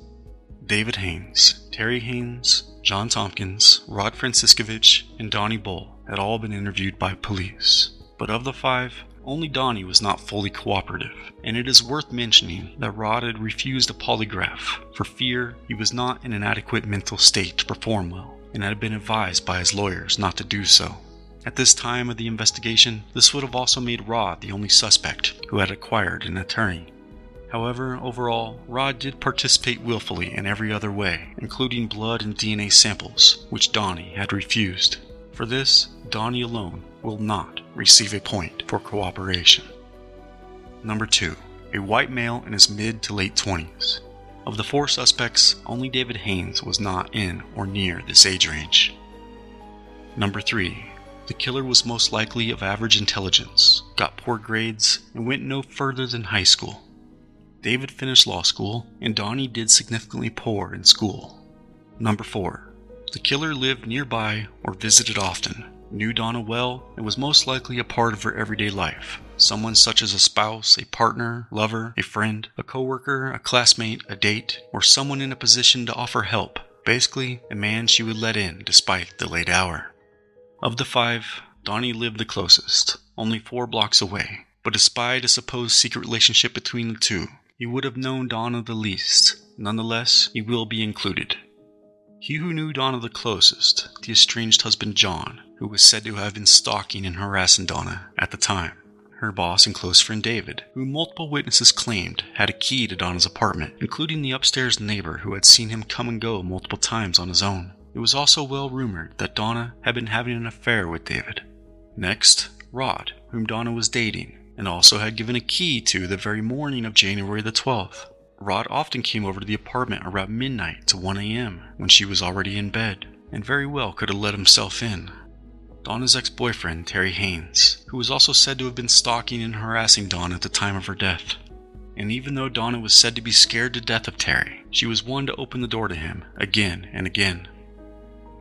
David Haynes, Terry Haynes, Jon Tompkins, Rod Franciscovich, and Donnie Bull had all been interviewed by police. But of the five, only Donnie was not fully cooperative, and it is worth mentioning that Rod had refused a polygraph for fear he was not in an adequate mental state to perform well, and had been advised by his lawyers not to do so. At this time of the investigation, this would have also made Rod the only suspect who had acquired an attorney. However, overall, Rod did participate willfully in every other way, including blood and DNA samples, which Donnie had refused. For this, Donnie alone will not receive a point for cooperation. Number 2. A white male in his mid to late 20s. Of the four suspects, only David Haynes was not in or near this age range. Number 3. The killer was most likely of average intelligence, got poor grades, and went no further than high school. David finished law school, and Donnie did significantly poor in school. Number 4. The killer lived nearby or visited often, knew Donna well, and was most likely a part of her everyday life. Someone such as a spouse, a partner, lover, a friend, a coworker, a classmate, a date, or someone in a position to offer help Basically, a man she would let in despite the late hour. Of the five, Donnie lived the closest, only four blocks away, but despite a supposed secret relationship between the two, he would have known Donna the least. Nonetheless, he will be included. He who knew Donna the closest, the estranged husband Jon, who was said to have been stalking and harassing Donna at the time. Her boss and close friend David, who multiple witnesses claimed had a key to Donna's apartment, including the upstairs neighbor who had seen him come and go multiple times on his own. It was also well rumored that Donna had been having an affair with David. Next, Rod, whom Donna was dating, and also had given a key to the very morning of January the 12th. Rod often came over to the apartment around midnight to 1 a.m. when she was already in bed, and very well could have let himself in. Donna's ex boyfriend, Terry Haynes, who was also said to have been stalking and harassing Donna at the time of her death. And even though Donna was said to be scared to death of Terry, she was one to open the door to him again and again.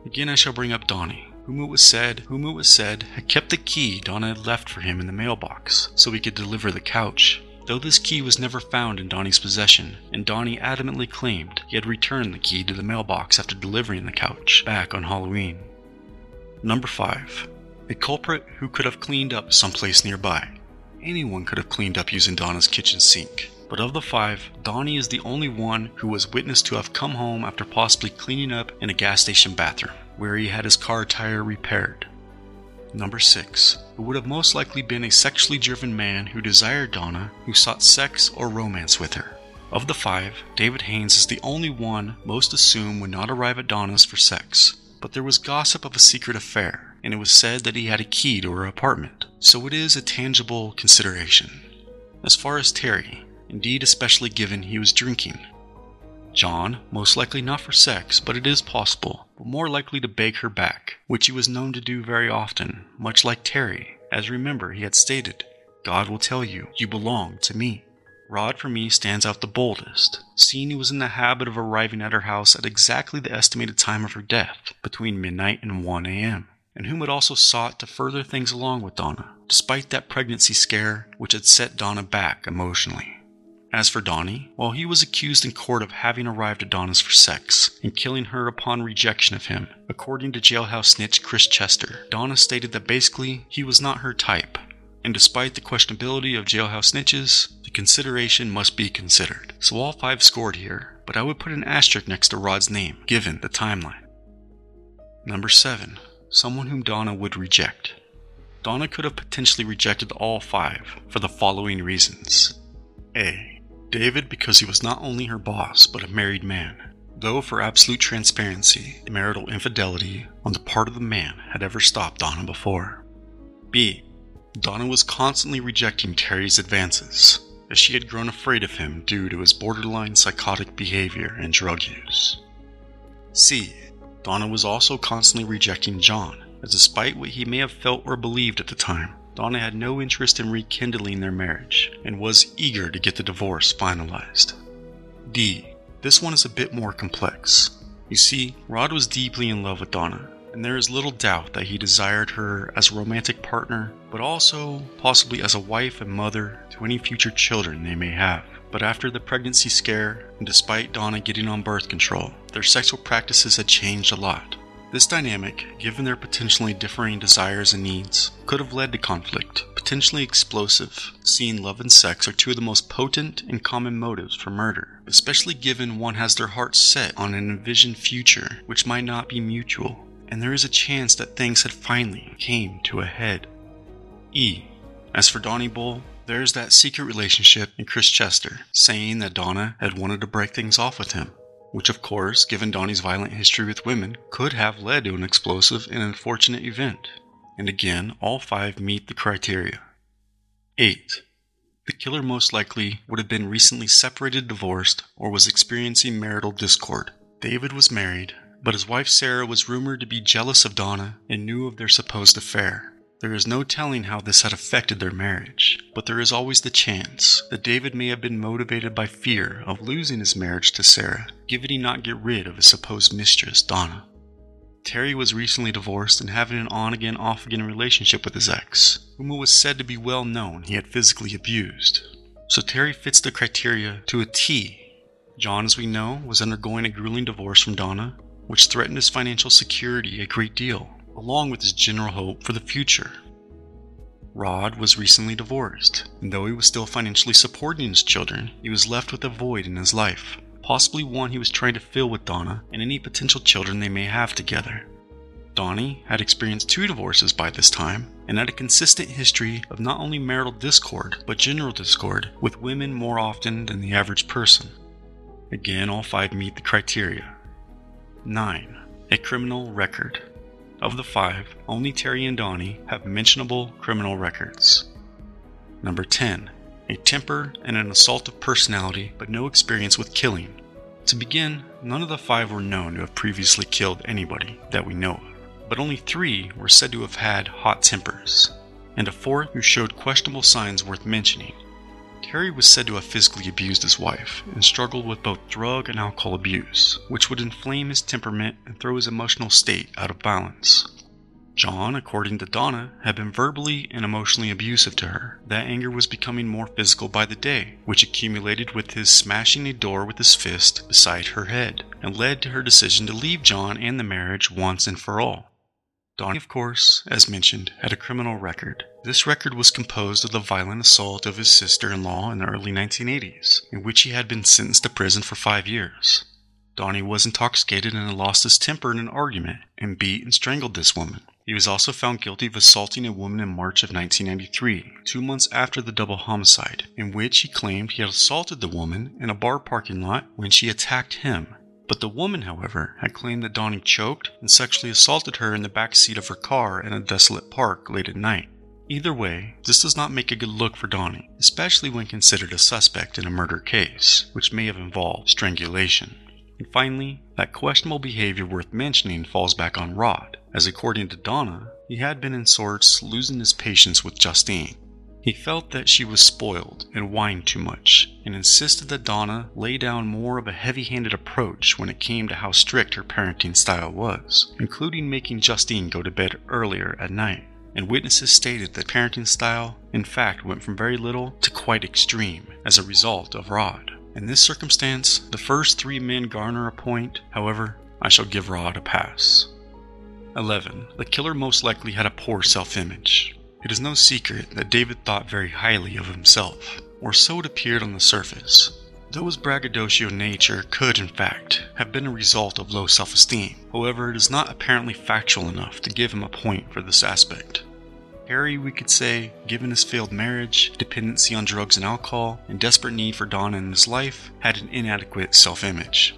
Again, I shall bring up Donnie, whom it was said, whom it was said had kept the key Donna had left for him in the mailbox so he could deliver the couch. Though this key was never found in Donnie's possession, and Donnie adamantly claimed he had returned the key to the mailbox after delivering the couch back on Halloween. Number 5. A culprit who could have cleaned up someplace nearby. Anyone could have cleaned up using Donna's kitchen sink, but of the five, Donnie is the only one who was witnessed to have come home after possibly cleaning up in a gas station bathroom, where he had his car tire repaired. Number 6, who would have most likely been a sexually driven man who desired Donna, who sought sex or romance with her. Of the five, David Haynes is the only one most assume would not arrive at Donna's for sex. But there was gossip of a secret affair, and it was said that he had a key to her apartment, so it is a tangible consideration. As far as Terry, indeed, especially given he was drinking. Jon, most likely not for sex, but it is possible, more likely to beg her back, which he was known to do very often, much like Terry, as remember he had stated, God will tell you, you belong to me. Rod for me stands out the boldest, seeing he was in the habit of arriving at her house at exactly the estimated time of her death, between midnight and 1 a.m., and whom had also sought to further things along with Donna, despite that pregnancy scare which had set Donna back emotionally. As for Donnie, while he was accused in court of having arrived at Donna's for sex and killing her upon rejection of him, according to jailhouse snitch Chris Chester, Donna stated that basically he was not her type. And despite the questionability of jailhouse snitches, the consideration must be considered. So all five scored here, but I would put an asterisk next to Rod's name, given the timeline. Number 7. Someone whom Donna would reject. Donna could have potentially rejected all five for the following reasons. A. David because he was not only her boss, but a married man. Though, for absolute transparency, marital infidelity on the part of the man had ever stopped Donna before. B. Donna was constantly rejecting Terry's advances, as she had grown afraid of him due to his borderline psychotic behavior and drug use. C. Donna was also constantly rejecting Jon, as despite what he may have felt or believed at the time, Donna had no interest in rekindling their marriage and was eager to get the divorce finalized. D. This one is a bit more complex. You see, Rod was deeply in love with Donna, and there is little doubt that he desired her as a romantic partner, but also possibly as a wife and mother to any future children they may have. But after the pregnancy scare, and despite Donna getting on birth control, their sexual practices had changed a lot. This dynamic, given their potentially differing desires and needs, could have led to conflict, potentially explosive, seeing love and sex are two of the most potent and common motives for murder, especially given one has their heart set on an envisioned future which might not be mutual, and there is a chance that things had finally came to a head. E. As for Donnie Bull, there's that secret relationship in Chris Chester, saying that Donna had wanted to break things off with him which, of course, given Donnie's violent history with women, could have led to an explosive and unfortunate event. And again, all five meet the criteria. 8. The killer most likely would have been recently separated, divorced, or was experiencing marital discord. David was married, but his wife Sarah was rumored to be jealous of Donna and knew of their supposed affair. There is no telling how this had affected their marriage, but there is always the chance that David may have been motivated by fear of losing his marriage to Sarah, given he not get rid of his supposed mistress, Donna. Terry was recently divorced and having an on again, off again relationship with his ex, whom it was said to be well known he had physically abused. So Terry fits the criteria to a T. Jon, as we know, was undergoing a grueling divorce from Donna, which threatened his financial security a great deal, along with his general hope for the future. Rod was recently divorced, and though he was still financially supporting his children, he was left with a void in his life, possibly one he was trying to fill with Donna and any potential children they may have together. Donnie had experienced two divorces by this time and had a consistent history of not only marital discord, but general discord with women more often than the average person. Again, all five meet the criteria. 9. A criminal record. Of the five, only Terry and Donnie have mentionable criminal records. Number 10. A temper and an assaultive personality, but no experience with killing. To begin, none of the five were known to have previously killed anybody that we know of but only three were said to have had hot tempers, and a fourth who showed questionable signs worth mentioning. Terry was said to have physically abused his wife and struggled with both drug and alcohol abuse, which would inflame his temperament and throw his emotional state out of balance. Jon, according to Donna, had been verbally and emotionally abusive to her. That anger was becoming more physical by the day, which accumulated with his smashing a door with his fist beside her head, and led to her decision to leave Jon and the marriage once and for all. Donnie, of course, as mentioned, had a criminal record. This record was composed of the violent assault of his sister in law in the early 1980s, in which he had been sentenced to prison for five years. Donnie was intoxicated and had lost his temper in an argument and beat and strangled this woman. He was also found guilty of assaulting a woman in March of 1993, two months after the double homicide, in which he claimed he had assaulted the woman in a bar parking lot when she attacked him but the woman, however, had claimed that Donnie choked and sexually assaulted her in the back seat of her car in a desolate park late at night. Either way, this does not make a good look for Donnie, especially when considered a suspect in a murder case, which may have involved strangulation. And finally, that questionable behavior worth mentioning falls back on Rod, as according to Donna, he had been in sorts losing his patience with Justine. He felt that she was spoiled and whined too much, and insisted that Donna lay down more of a heavy handed approach when it came to how strict her parenting style was, including making Justine go to bed earlier at night. And witnesses stated that parenting style, in fact, went from very little to quite extreme as a result of Rod. In this circumstance, the first three men garner a point, however, I shall give Rod a pass. 11. The killer most likely had a poor self image. It is no secret that David thought very highly of himself, or so it appeared on the surface. Though his braggadocio nature could, in fact, have been a result of low self esteem, however, it is not apparently factual enough to give him a point for this aspect. Harry, we could say, given his failed marriage, dependency on drugs and alcohol, and desperate need for Donna in his life, had an inadequate self image.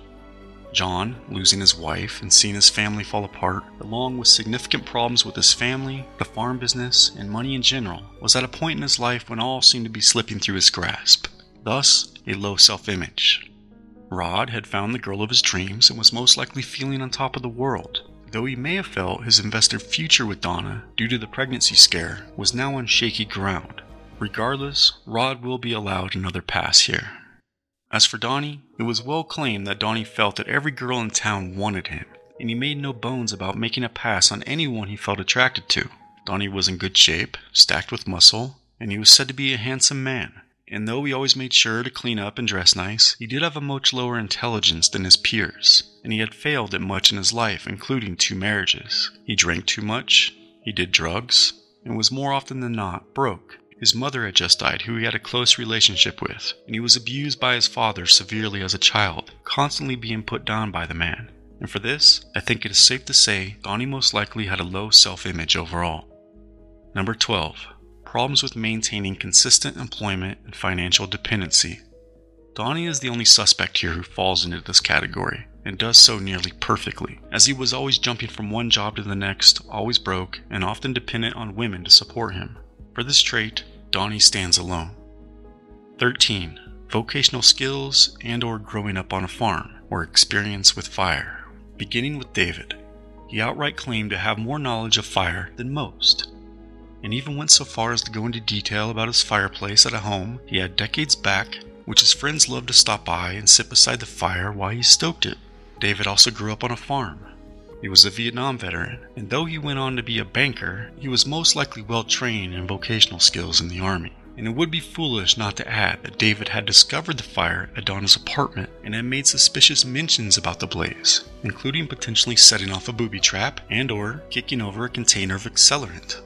Jon, losing his wife and seeing his family fall apart, along with significant problems with his family, the farm business, and money in general, was at a point in his life when all seemed to be slipping through his grasp, thus, a low self image. Rod had found the girl of his dreams and was most likely feeling on top of the world, though he may have felt his invested future with Donna, due to the pregnancy scare, was now on shaky ground. Regardless, Rod will be allowed another pass here. As for Donnie, it was well claimed that Donnie felt that every girl in town wanted him, and he made no bones about making a pass on anyone he felt attracted to. Donnie was in good shape, stacked with muscle, and he was said to be a handsome man. And though he always made sure to clean up and dress nice, he did have a much lower intelligence than his peers, and he had failed at much in his life, including two marriages. He drank too much, he did drugs, and was more often than not broke. His mother had just died, who he had a close relationship with, and he was abused by his father severely as a child, constantly being put down by the man. And for this, I think it is safe to say Donnie most likely had a low self image overall. Number 12. Problems with maintaining consistent employment and financial dependency. Donnie is the only suspect here who falls into this category, and does so nearly perfectly, as he was always jumping from one job to the next, always broke, and often dependent on women to support him. For this trait, Donnie stands alone. 13. Vocational skills and or growing up on a farm or experience with fire. Beginning with David. He outright claimed to have more knowledge of fire than most, and even went so far as to go into detail about his fireplace at a home he had decades back, which his friends loved to stop by and sit beside the fire while he stoked it. David also grew up on a farm, he was a Vietnam veteran, and though he went on to be a banker, he was most likely well trained in vocational skills in the Army. And it would be foolish not to add that David had discovered the fire at Donna's apartment and had made suspicious mentions about the blaze, including potentially setting off a booby trap and or kicking over a container of accelerant.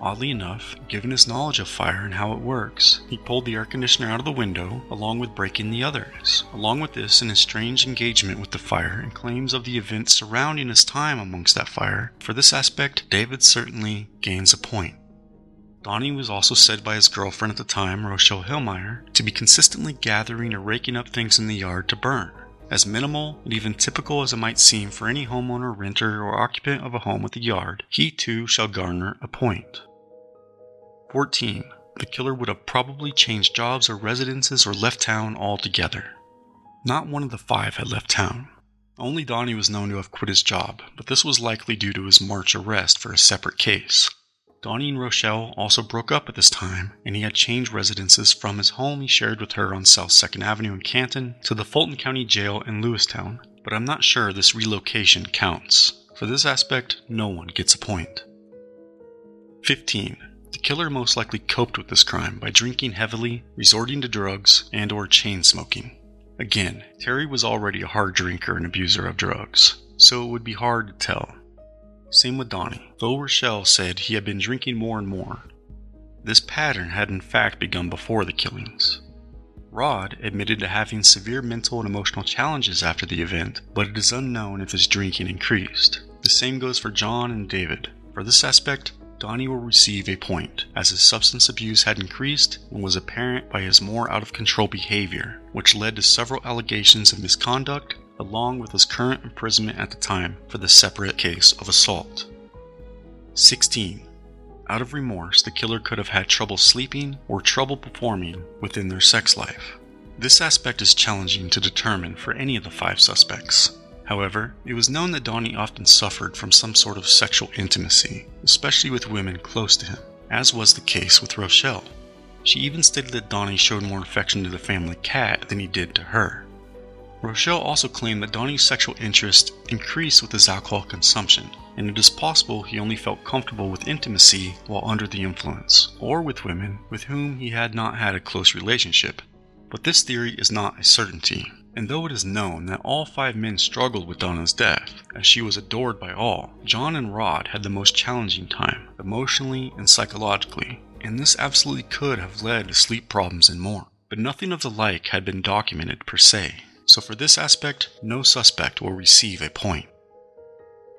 Oddly enough, given his knowledge of fire and how it works, he pulled the air conditioner out of the window along with breaking the others. Along with this and his strange engagement with the fire and claims of the events surrounding his time amongst that fire, for this aspect, David certainly gains a point. Donnie was also said by his girlfriend at the time, Rochelle Hillmeyer, to be consistently gathering or raking up things in the yard to burn. As minimal and even typical as it might seem for any homeowner, renter, or occupant of a home with a yard, he too shall garner a point. 14. The killer would have probably changed jobs or residences or left town altogether. Not one of the five had left town. Only Donnie was known to have quit his job, but this was likely due to his March arrest for a separate case. Donnie and Rochelle also broke up at this time, and he had changed residences from his home he shared with her on South 2nd Avenue in Canton to the Fulton County Jail in Lewistown, but I'm not sure this relocation counts. For this aspect, no one gets a point. 15. The killer most likely coped with this crime by drinking heavily, resorting to drugs, and or chain smoking. Again, Terry was already a hard drinker and abuser of drugs, so it would be hard to tell. Same with Donnie, though Rochelle said he had been drinking more and more. This pattern had in fact begun before the killings. Rod admitted to having severe mental and emotional challenges after the event, but it is unknown if his drinking increased. The same goes for Jon and David. For this aspect, Donnie will receive a point, as his substance abuse had increased and was apparent by his more out of control behavior, which led to several allegations of misconduct, along with his current imprisonment at the time for the separate case of assault. 16. Out of remorse, the killer could have had trouble sleeping or trouble performing within their sex life. This aspect is challenging to determine for any of the five suspects. However, it was known that Donnie often suffered from some sort of sexual intimacy, especially with women close to him, as was the case with Rochelle. She even stated that Donnie showed more affection to the family cat than he did to her. Rochelle also claimed that Donnie's sexual interest increased with his alcohol consumption, and it is possible he only felt comfortable with intimacy while under the influence, or with women with whom he had not had a close relationship. But this theory is not a certainty, and though it is known that all five men struggled with Donna's death, as she was adored by all, Jon and Rod had the most challenging time, emotionally and psychologically, and this absolutely could have led to sleep problems and more. But nothing of the like had been documented per se, so for this aspect, no suspect will receive a point.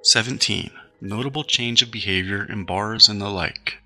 17. Notable change of behavior in bars and the like.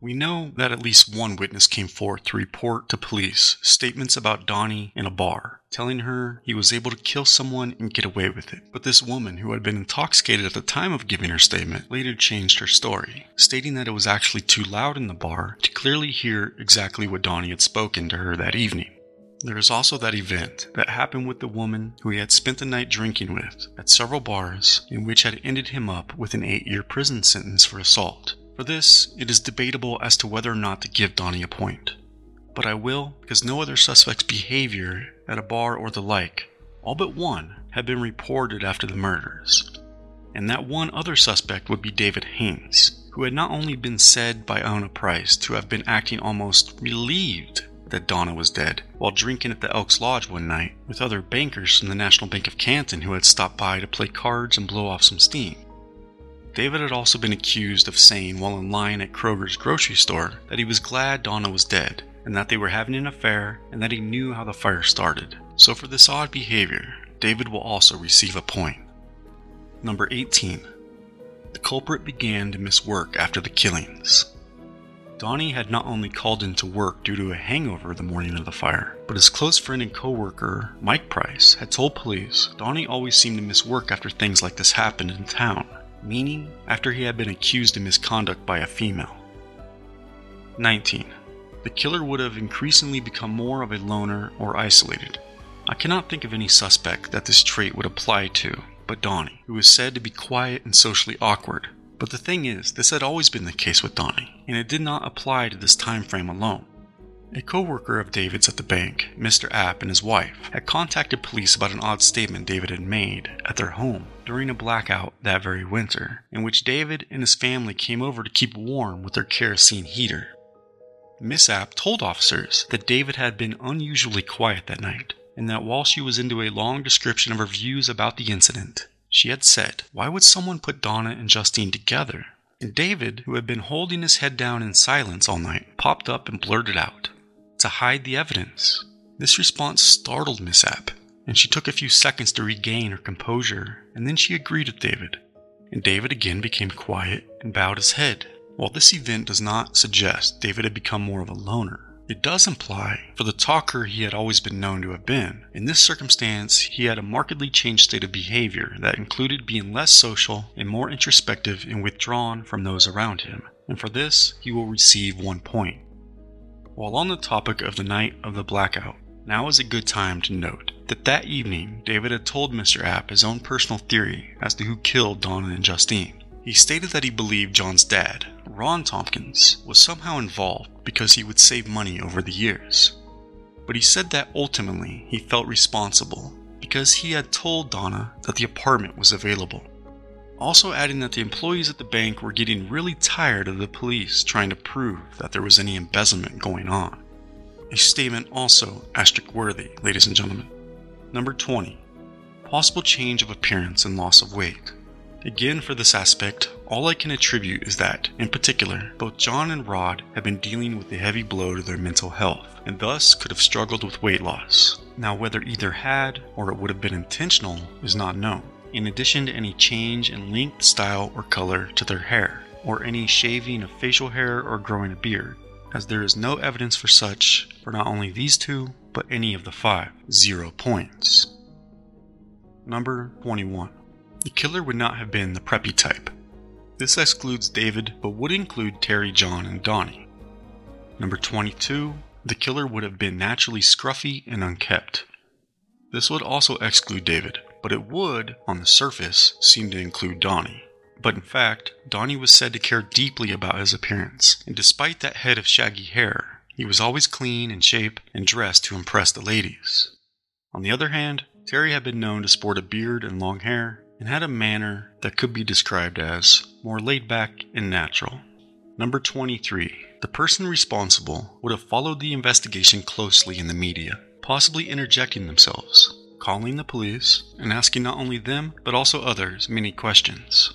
We know that at least one witness came forth to report to police statements about Donnie in a bar, telling her he was able to kill someone and get away with it. But this woman, who had been intoxicated at the time of giving her statement, later changed her story, stating that it was actually too loud in the bar to clearly hear exactly what Donnie had spoken to her that evening. There is also that event that happened with the woman who he had spent the night drinking with at several bars, and which had ended him up with an eight year prison sentence for assault. For this, it is debatable as to whether or not to give Donnie a point. But I will, because no other suspect's behavior at a bar or the like, all but one, had been reported after the murders. And that one other suspect would be David Haynes, who had not only been said by Ona Price to have been acting almost relieved that Donna was dead while drinking at the Elks Lodge one night with other bankers from the National Bank of Canton who had stopped by to play cards and blow off some steam. David had also been accused of saying while in line at Kroger's grocery store that he was glad Donna was dead and that they were having an affair and that he knew how the fire started. So for this odd behavior, David will also receive a point. Number 18. The culprit began to miss work after the killings. Donnie had not only called into work due to a hangover the morning of the fire, but his close friend and coworker, Mike Price, had told police Donnie always seemed to miss work after things like this happened in town meaning after he had been accused of misconduct by a female. 19. The killer would have increasingly become more of a loner or isolated. I cannot think of any suspect that this trait would apply to but Donnie, who is said to be quiet and socially awkward. But the thing is, this had always been the case with Donnie, and it did not apply to this time frame alone. A co-worker of David's at the bank, Mr. App and his wife, had contacted police about an odd statement David had made at their home during a blackout that very winter, in which David and his family came over to keep warm with their kerosene heater. Miss App told officers that David had been unusually quiet that night, and that while she was into a long description of her views about the incident, she had said, Why would someone put Donna and Justine together? And David, who had been holding his head down in silence all night, popped up and blurted out, To hide the evidence. This response startled Miss App, and she took a few seconds to regain her composure, and then she agreed with David. And David again became quiet and bowed his head. While this event does not suggest David had become more of a loner, it does imply, for the talker he had always been known to have been, in this circumstance he had a markedly changed state of behavior that included being less social and more introspective and withdrawn from those around him, and for this he will receive one point. While on the topic of the night of the blackout, now is a good time to note that that evening David had told Mr. App his own personal theory as to who killed Donna and Justine. He stated that he believed Jon's dad, Ron Tompkins, was somehow involved because he would save money over the years. But he said that ultimately he felt responsible because he had told Donna that the apartment was available. Also, adding that the employees at the bank were getting really tired of the police trying to prove that there was any embezzlement going on. A statement also asterisk worthy, ladies and gentlemen. Number 20. Possible change of appearance and loss of weight. Again, for this aspect, all I can attribute is that, in particular, both Jon and Rod have been dealing with a heavy blow to their mental health, and thus could have struggled with weight loss. Now, whether either had or it would have been intentional is not known, in addition to any change in length, style, or color to their hair, or any shaving of facial hair or growing a beard, as there is no evidence for such for not only these two, but any of the five. Zero points. Number 21. The killer would not have been the preppy type. This excludes David, but would include Terry, Jon, and Donnie. Number 22. The killer would have been naturally scruffy and unkept. This would also exclude David, but it would, on the surface, seem to include Donnie. But in fact, Donnie was said to care deeply about his appearance, and despite that head of shaggy hair, he was always clean in shape and dressed to impress the ladies. On the other hand, Terry had been known to sport a beard and long hair, and had a manner that could be described as more laid back and natural. Number 23. The person responsible would have followed the investigation closely in the media, possibly interjecting themselves, calling the police, and asking not only them, but also others many questions.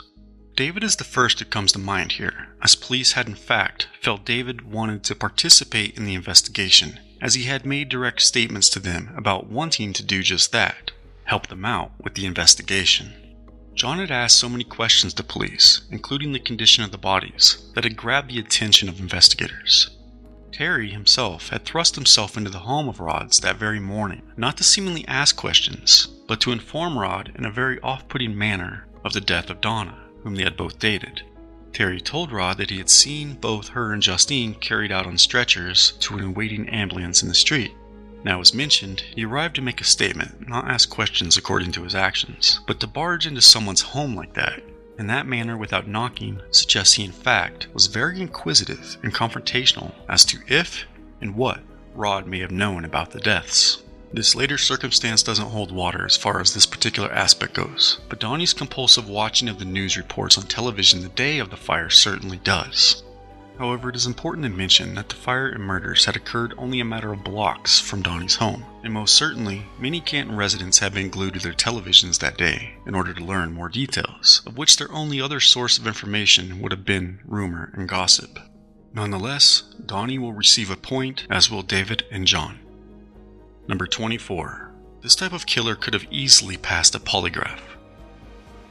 David is the first that comes to mind here, as police had in fact felt David wanted to participate in the investigation, as he had made direct statements to them about wanting to do just that help them out with the investigation. Jon had asked so many questions to police, including the condition of the bodies, that had grabbed the attention of investigators. Terry himself had thrust himself into the home of Rod's that very morning, not to seemingly ask questions, but to inform Rod in a very off putting manner of the death of Donna, whom they had both dated. Terry told Rod that he had seen both her and Justine carried out on stretchers to an awaiting ambulance in the street, now, as mentioned, he arrived to make a statement, not ask questions according to his actions, but to barge into someone's home like that, in that manner without knocking, suggests he in fact was very inquisitive and confrontational as to if and what Rod may have known about the deaths. This later circumstance doesn't hold water as far as this particular aspect goes, but Donnie's compulsive watching of the news reports on television the day of the fire certainly does. However, it is important to mention that the fire and murders had occurred only a matter of blocks from Donnie's home, and most certainly, many Canton residents had been glued to their televisions that day in order to learn more details, of which their only other source of information would have been rumor and gossip. Nonetheless, Donnie will receive a point, as will David and Jon. Number 24. This type of killer could have easily passed a polygraph.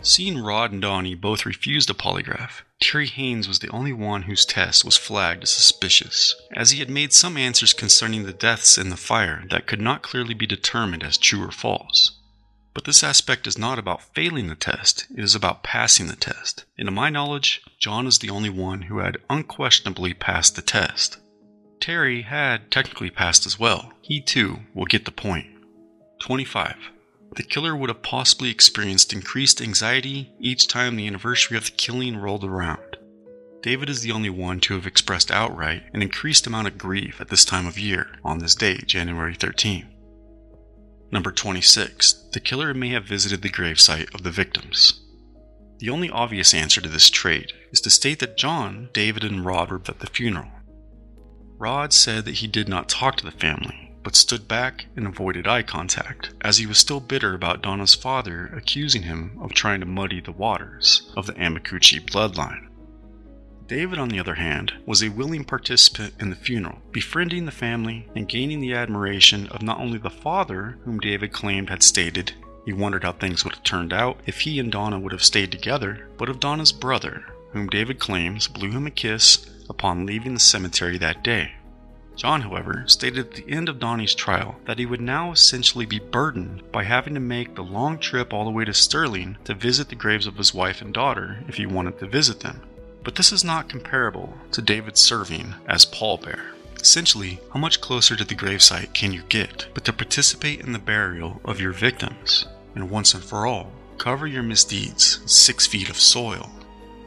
Seeing Rod and Donnie both refused a polygraph, Terry Haynes was the only one whose test was flagged as suspicious, as he had made some answers concerning the deaths in the fire that could not clearly be determined as true or false. But this aspect is not about failing the test, it is about passing the test. And to my knowledge, Jon is the only one who had unquestionably passed the test. Terry had technically passed as well. He too will get the point. 25 the killer would have possibly experienced increased anxiety each time the anniversary of the killing rolled around. David is the only one to have expressed outright an increased amount of grief at this time of year, on this day, January 13. Number 26. The killer may have visited the gravesite of the victims. The only obvious answer to this trait is to state that Jon, David, and Rod were at the funeral. Rod said that he did not talk to the family, but stood back and avoided eye contact, as he was still bitter about Donna's father accusing him of trying to muddy the waters of the Amakuchi bloodline. David, on the other hand, was a willing participant in the funeral, befriending the family and gaining the admiration of not only the father, whom David claimed had stated he wondered how things would have turned out if he and Donna would have stayed together, but of Donna's brother, whom David claims blew him a kiss upon leaving the cemetery that day. Jon, however, stated at the end of Donnie's trial that he would now essentially be burdened by having to make the long trip all the way to Sterling to visit the graves of his wife and daughter if he wanted to visit them. But this is not comparable to David serving as pallbearer. Essentially, how much closer to the gravesite can you get but to participate in the burial of your victims? And once and for all, cover your misdeeds six feet of soil.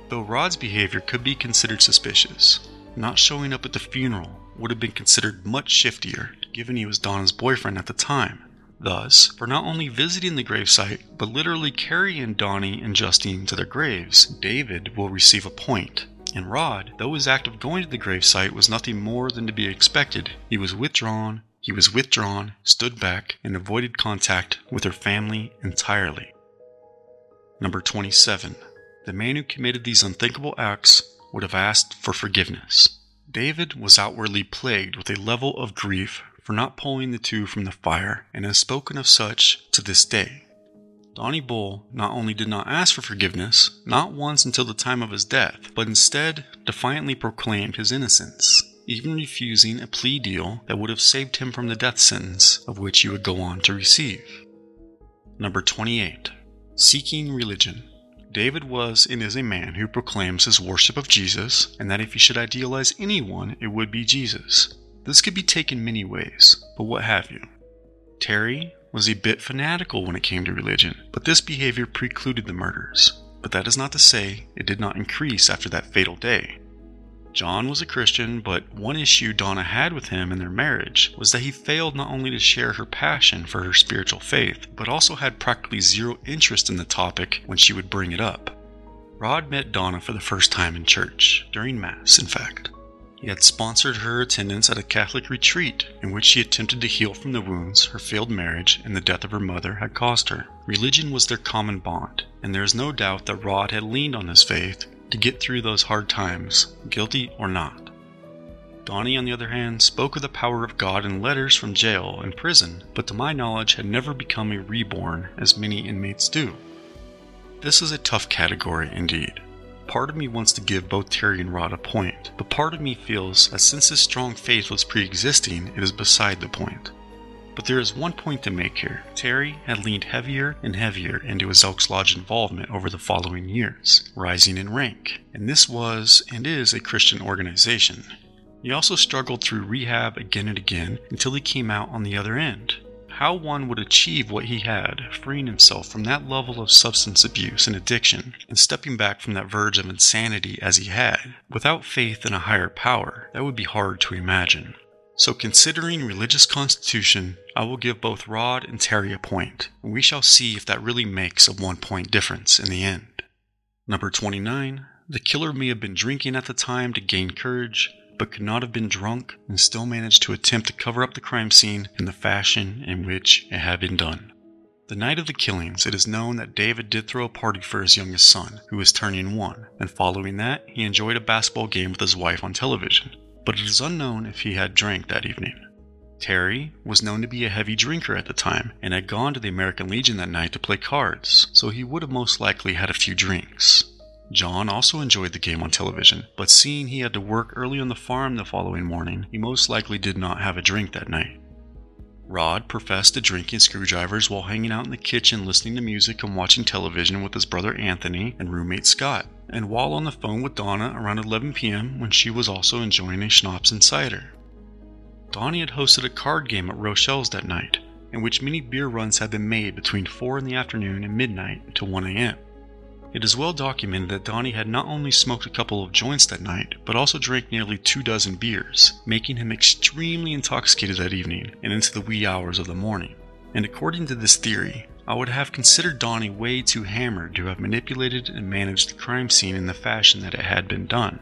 Though Rod's behavior could be considered suspicious, not showing up at the funeral would have been considered much shiftier, given he was Donna's boyfriend at the time. Thus, for not only visiting the gravesite, but literally carrying Donnie and Justine to their graves, David will receive a point. And Rod, though his act of going to the gravesite was nothing more than to be expected, he was withdrawn, he was withdrawn, stood back, and avoided contact with her family entirely. Number 27. The man who committed these unthinkable acts would have asked for forgiveness. David was outwardly plagued with a level of grief for not pulling the two from the fire, and has spoken of such to this day. Donnie Bull not only did not ask for forgiveness, not once until the time of his death, but instead defiantly proclaimed his innocence, even refusing a plea deal that would have saved him from the death sentence of which he would go on to receive. Number 28. Seeking Religion. David was and is a man who proclaims his worship of Jesus, and that if he should idealize anyone, it would be Jesus. This could be taken many ways, but what have you. Terry was a bit fanatical when it came to religion, but this behavior precluded the murders. But that is not to say it did not increase after that fatal day. Jon was a Christian, but one issue Donna had with him in their marriage was that he failed not only to share her passion for her spiritual faith, but also had practically zero interest in the topic when she would bring it up. Rod met Donna for the first time in church, during Mass, in fact. He had sponsored her attendance at a Catholic retreat in which she attempted to heal from the wounds her failed marriage and the death of her mother had caused her. Religion was their common bond, and there is no doubt that Rod had leaned on his faith to get through those hard times, guilty or not. Donnie, on the other hand, spoke of the power of God in letters from jail and prison, but to my knowledge had never become a reborn as many inmates do. This is a tough category indeed. Part of me wants to give both Terry and Rod a point, but part of me feels that since his strong faith was pre existing, it is beside the point. But there is one point to make here. Terry had leaned heavier and heavier into his Elks Lodge involvement over the following years, rising in rank, and this was and is a Christian organization. He also struggled through rehab again and again until he came out on the other end. How one would achieve what he had, freeing himself from that level of substance abuse and addiction, and stepping back from that verge of insanity as he had, without faith in a higher power, that would be hard to imagine. So, considering religious constitution, I will give both Rod and Terry a point, we shall see if that really makes a one point difference in the end. Number 29. The killer may have been drinking at the time to gain courage, but could not have been drunk and still managed to attempt to cover up the crime scene in the fashion in which it had been done. The night of the killings, it is known that David did throw a party for his youngest son, who was turning one, and following that, he enjoyed a basketball game with his wife on television but it is unknown if he had drank that evening. Terry was known to be a heavy drinker at the time and had gone to the American Legion that night to play cards, so he would have most likely had a few drinks. Jon also enjoyed the game on television, but seeing he had to work early on the farm the following morning, he most likely did not have a drink that night. Rod professed to drinking screwdrivers while hanging out in the kitchen listening to music and watching television with his brother Anthony and roommate Scott and while on the phone with Donna around 11 p.m. when she was also enjoying a schnapps and cider. Donnie had hosted a card game at Rochelle's that night, in which many beer runs had been made between 4 in the afternoon and midnight to 1 a.m. It is well documented that Donnie had not only smoked a couple of joints that night, but also drank nearly two dozen beers, making him extremely intoxicated that evening and into the wee hours of the morning. And according to this theory, I would have considered Donnie way too hammered to have manipulated and managed the crime scene in the fashion that it had been done.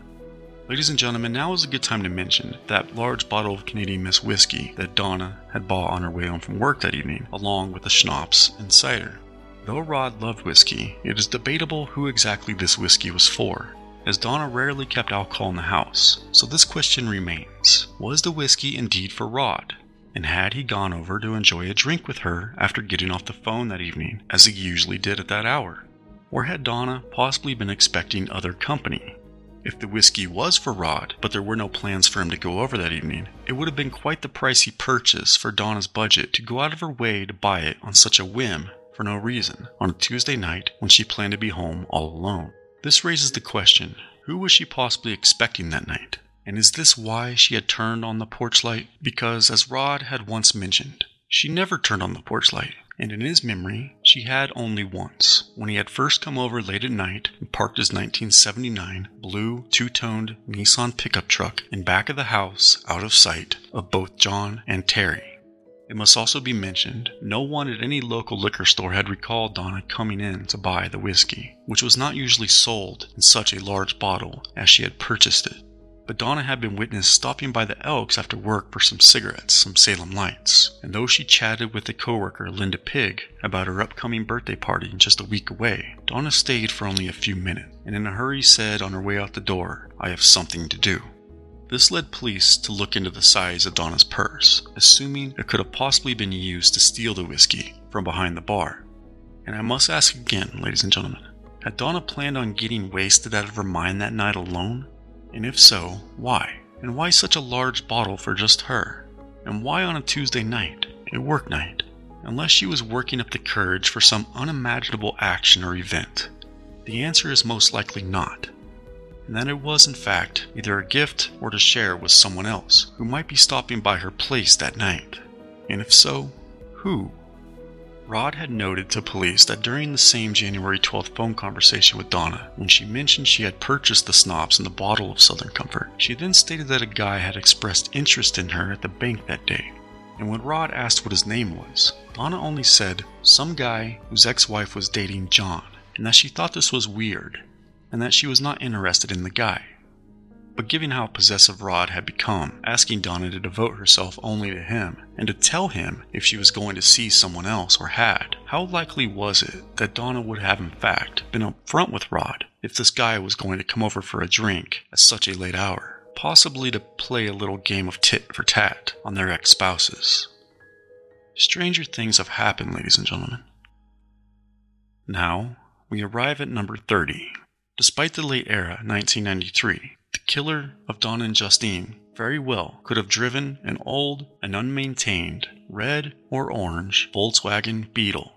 Ladies and gentlemen, now is a good time to mention that large bottle of Canadian Mist whiskey that Donna had bought on her way home from work that evening, along with the schnapps and cider. Though Rod loved whiskey, it is debatable who exactly this whiskey was for, as Donna rarely kept alcohol in the house. So this question remains Was the whiskey indeed for Rod? And had he gone over to enjoy a drink with her after getting off the phone that evening, as he usually did at that hour? Or had Donna possibly been expecting other company? If the whiskey was for Rod, but there were no plans for him to go over that evening, it would have been quite the pricey purchase for Donna's budget to go out of her way to buy it on such a whim for no reason on a Tuesday night when she planned to be home all alone. This raises the question who was she possibly expecting that night? And is this why she had turned on the porch light? Because, as Rod had once mentioned, she never turned on the porch light and in his memory, she had only once, when he had first come over late at night and parked his 1979 blue two toned Nissan pickup truck in back of the house out of sight of both Jon and Terry. It must also be mentioned, no one at any local liquor store had recalled Donna coming in to buy the whiskey, which was not usually sold in such a large bottle as she had purchased it but Donna had been witnessed stopping by the Elks after work for some cigarettes, some Salem Lights. And though she chatted with a coworker, Linda Pig, about her upcoming birthday party in just a week away, Donna stayed for only a few minutes, and in a hurry said on her way out the door, I have something to do. This led police to look into the size of Donna's purse, assuming it could have possibly been used to steal the whiskey from behind the bar. And I must ask again, ladies and gentlemen, had Donna planned on getting wasted out of her mind that night alone? And if so, why? And why such a large bottle for just her? And why on a Tuesday night, a work night? Unless she was working up the courage for some unimaginable action or event. The answer is most likely not. And that it was, in fact, either a gift or to share with someone else who might be stopping by her place that night. And if so, who? Rod had noted to police that during the same January 12th phone conversation with Donna, when she mentioned she had purchased the schnapps and the bottle of Southern Comfort, she then stated that a guy had expressed interest in her at the bank that day. And when Rod asked what his name was, Donna only said, some guy whose ex wife was dating Jon, and that she thought this was weird, and that she was not interested in the guy. But given how possessive Rod had become, asking Donna to devote herself only to him, and to tell him if she was going to see someone else or had, how likely was it that Donna would have in fact been upfront with Rod if this guy was going to come over for a drink at such a late hour, possibly to play a little game of tit for tat on their ex spouses? Stranger things have happened, ladies and gentlemen. Now, we arrive at number 30. Despite the late era, 1993, the killer of Don and Justine very well could have driven an old and unmaintained red or orange Volkswagen Beetle.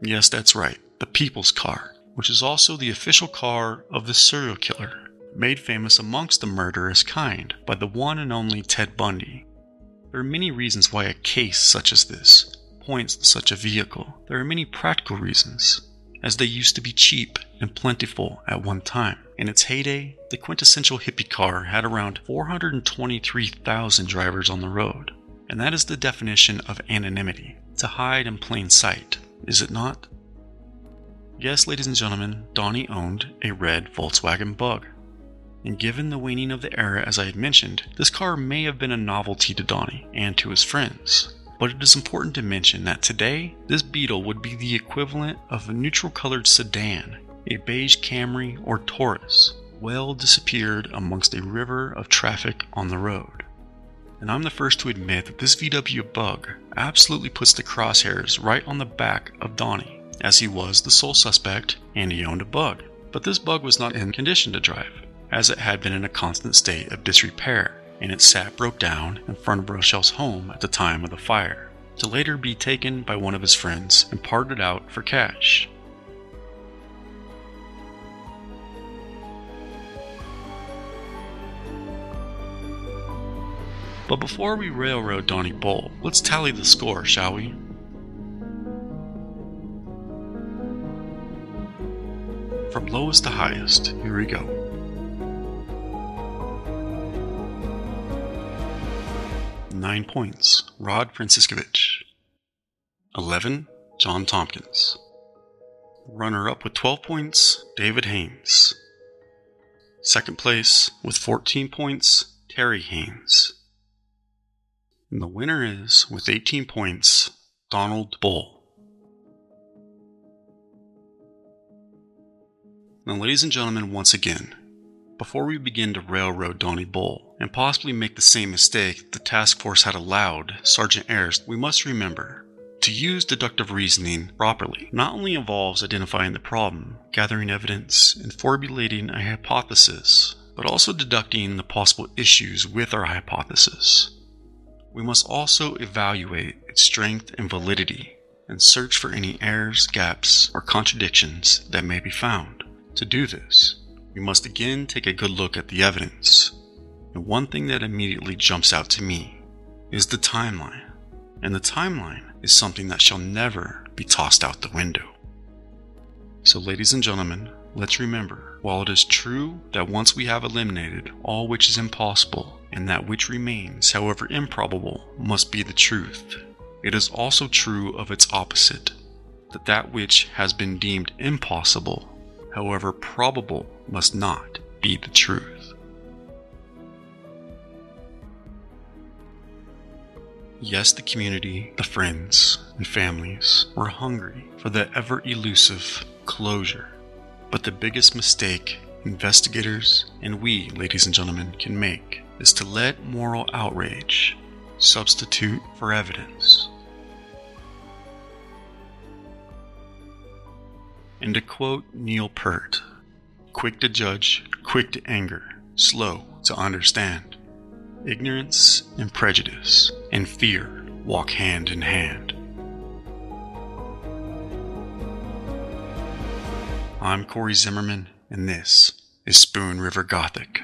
Yes, that's right, the people's car, which is also the official car of the serial killer, made famous amongst the murderous kind by the one and only Ted Bundy. There are many reasons why a case such as this points to such a vehicle. There are many practical reasons, as they used to be cheap and plentiful at one time. In its heyday, the quintessential hippie car had around 423,000 drivers on the road. And that is the definition of anonymity to hide in plain sight, is it not? Yes, ladies and gentlemen, Donnie owned a red Volkswagen Bug. And given the waning of the era, as I had mentioned, this car may have been a novelty to Donnie and to his friends. But it is important to mention that today, this Beetle would be the equivalent of a neutral colored sedan a beige Camry or Taurus well disappeared amongst a river of traffic on the road. And I'm the first to admit that this VW bug absolutely puts the crosshairs right on the back of Donnie, as he was the sole suspect and he owned a bug. But this bug was not in condition to drive, as it had been in a constant state of disrepair, and its sap broke down in front of Rochelle's home at the time of the fire, to later be taken by one of his friends and parted out for cash. But before we railroad Donnie Bull, let's tally the score, shall we? From lowest to highest, here we go. Nine points, Rod Franciscovich. Eleven, Jon Tompkins. Runner up with 12 points, David Haynes. Second place, with 14 points, Terry Haynes. And the winner is, with 18 points, Donald Bull. Now, ladies and gentlemen, once again, before we begin to railroad Donnie Bull and possibly make the same mistake the task force had allowed Sergeant Ayers, we must remember to use deductive reasoning properly not only involves identifying the problem, gathering evidence, and formulating a hypothesis, but also deducting the possible issues with our hypothesis. We must also evaluate its strength and validity and search for any errors, gaps, or contradictions that may be found. To do this, we must again take a good look at the evidence. And one thing that immediately jumps out to me is the timeline. And the timeline is something that shall never be tossed out the window. So, ladies and gentlemen, let's remember while it is true that once we have eliminated all which is impossible, and that which remains, however improbable, must be the truth, it is also true of its opposite that that which has been deemed impossible, however probable, must not be the truth. Yes, the community, the friends, and families were hungry for the ever elusive closure. But the biggest mistake investigators and we, ladies and gentlemen, can make is to let moral outrage substitute for evidence. And to quote Neil Peart, quick to judge, quick to anger, slow to understand. Ignorance and prejudice and fear walk hand in hand. I'm Corey Zimmerman, and this is Spoon River Gothic.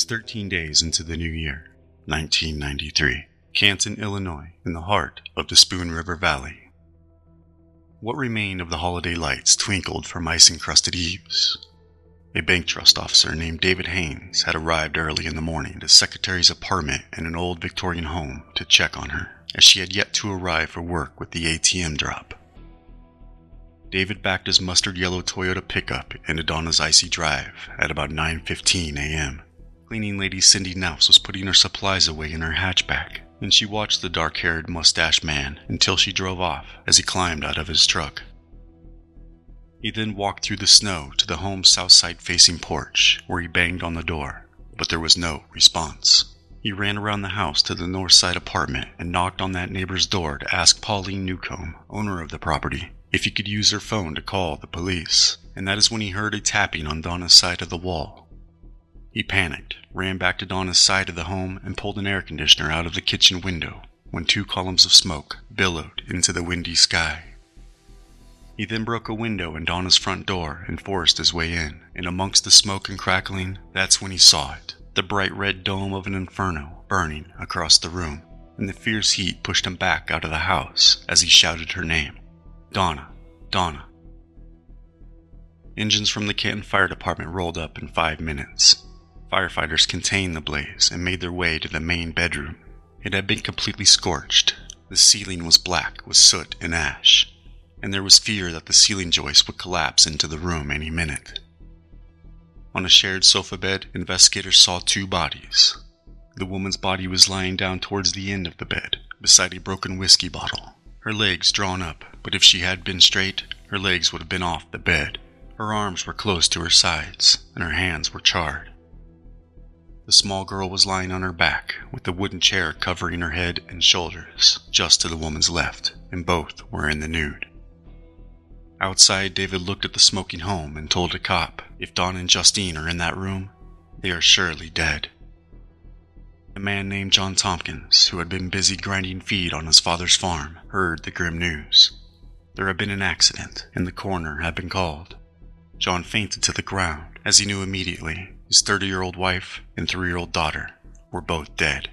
Was 13 days into the new year, 1993, Canton, Illinois, in the heart of the Spoon River Valley. What remained of the holiday lights twinkled from ice encrusted eaves. A bank trust officer named David Haynes had arrived early in the morning at secretary's apartment in an old Victorian home to check on her, as she had yet to arrive for work with the ATM drop. David backed his mustard yellow Toyota pickup into Donna's icy drive at about 9:15 a.m. Cleaning lady Cindy Nouse was putting her supplies away in her hatchback, and she watched the dark haired, mustached man until she drove off as he climbed out of his truck. He then walked through the snow to the home's south side facing porch, where he banged on the door, but there was no response. He ran around the house to the north side apartment and knocked on that neighbor's door to ask Pauline Newcomb, owner of the property, if he could use her phone to call the police, and that is when he heard a tapping on Donna's side of the wall. He panicked, ran back to Donna's side of the home, and pulled an air conditioner out of the kitchen window when two columns of smoke billowed into the windy sky. He then broke a window in Donna's front door and forced his way in, and amongst the smoke and crackling, that's when he saw it the bright red dome of an inferno burning across the room, and the fierce heat pushed him back out of the house as he shouted her name Donna, Donna. Engines from the Canton Fire Department rolled up in five minutes. Firefighters contained the blaze and made their way to the main bedroom. It had been completely scorched. The ceiling was black with soot and ash, and there was fear that the ceiling joist would collapse into the room any minute. On a shared sofa bed, investigators saw two bodies. The woman's body was lying down towards the end of the bed, beside a broken whiskey bottle, her legs drawn up, but if she had been straight, her legs would have been off the bed. Her arms were close to her sides, and her hands were charred. The small girl was lying on her back, with the wooden chair covering her head and shoulders, just to the woman's left, and both were in the nude. Outside, David looked at the smoking home and told a cop, if Don and Justine are in that room, they are surely dead. A man named Jon Tompkins, who had been busy grinding feed on his father's farm, heard the grim news. there had been an accident and the coroner had been called. Jon fainted to the ground, as he knew immediately his 30 year old wife and 3 year old daughter were both dead.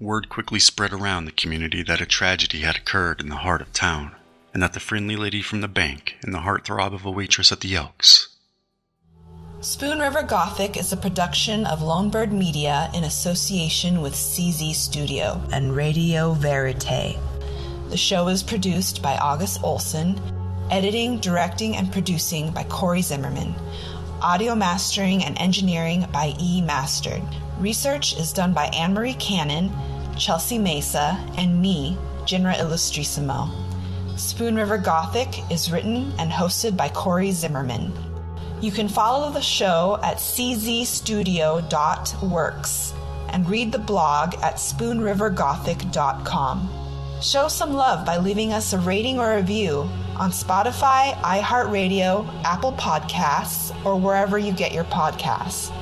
Word quickly spread around the community that a tragedy had occurred in the heart of town, and that the friendly lady from the bank and the heartthrob of a waitress at the Elks Spoon River Gothic is a production of Lonebird Media in association with CZ Studio and Radio Verite. The show is produced by August Olson, editing, directing, and producing by Corey Zimmerman, audio mastering and engineering by E Mastered. Research is done by Anne Marie Cannon, Chelsea Mesa, and me, Jinra Illustrissimo. Spoon River Gothic is written and hosted by Corey Zimmerman. You can follow the show at czstudio.works and read the blog at spoonrivergothic.com. Show some love by leaving us a rating or review on Spotify, iHeartRadio, Apple Podcasts, or wherever you get your podcasts.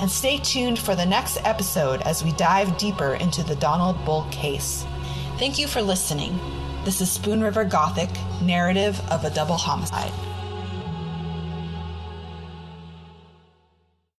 And stay tuned for the next episode as we dive deeper into the Donald Bull case. Thank you for listening. This is Spoon River Gothic, narrative of a double homicide.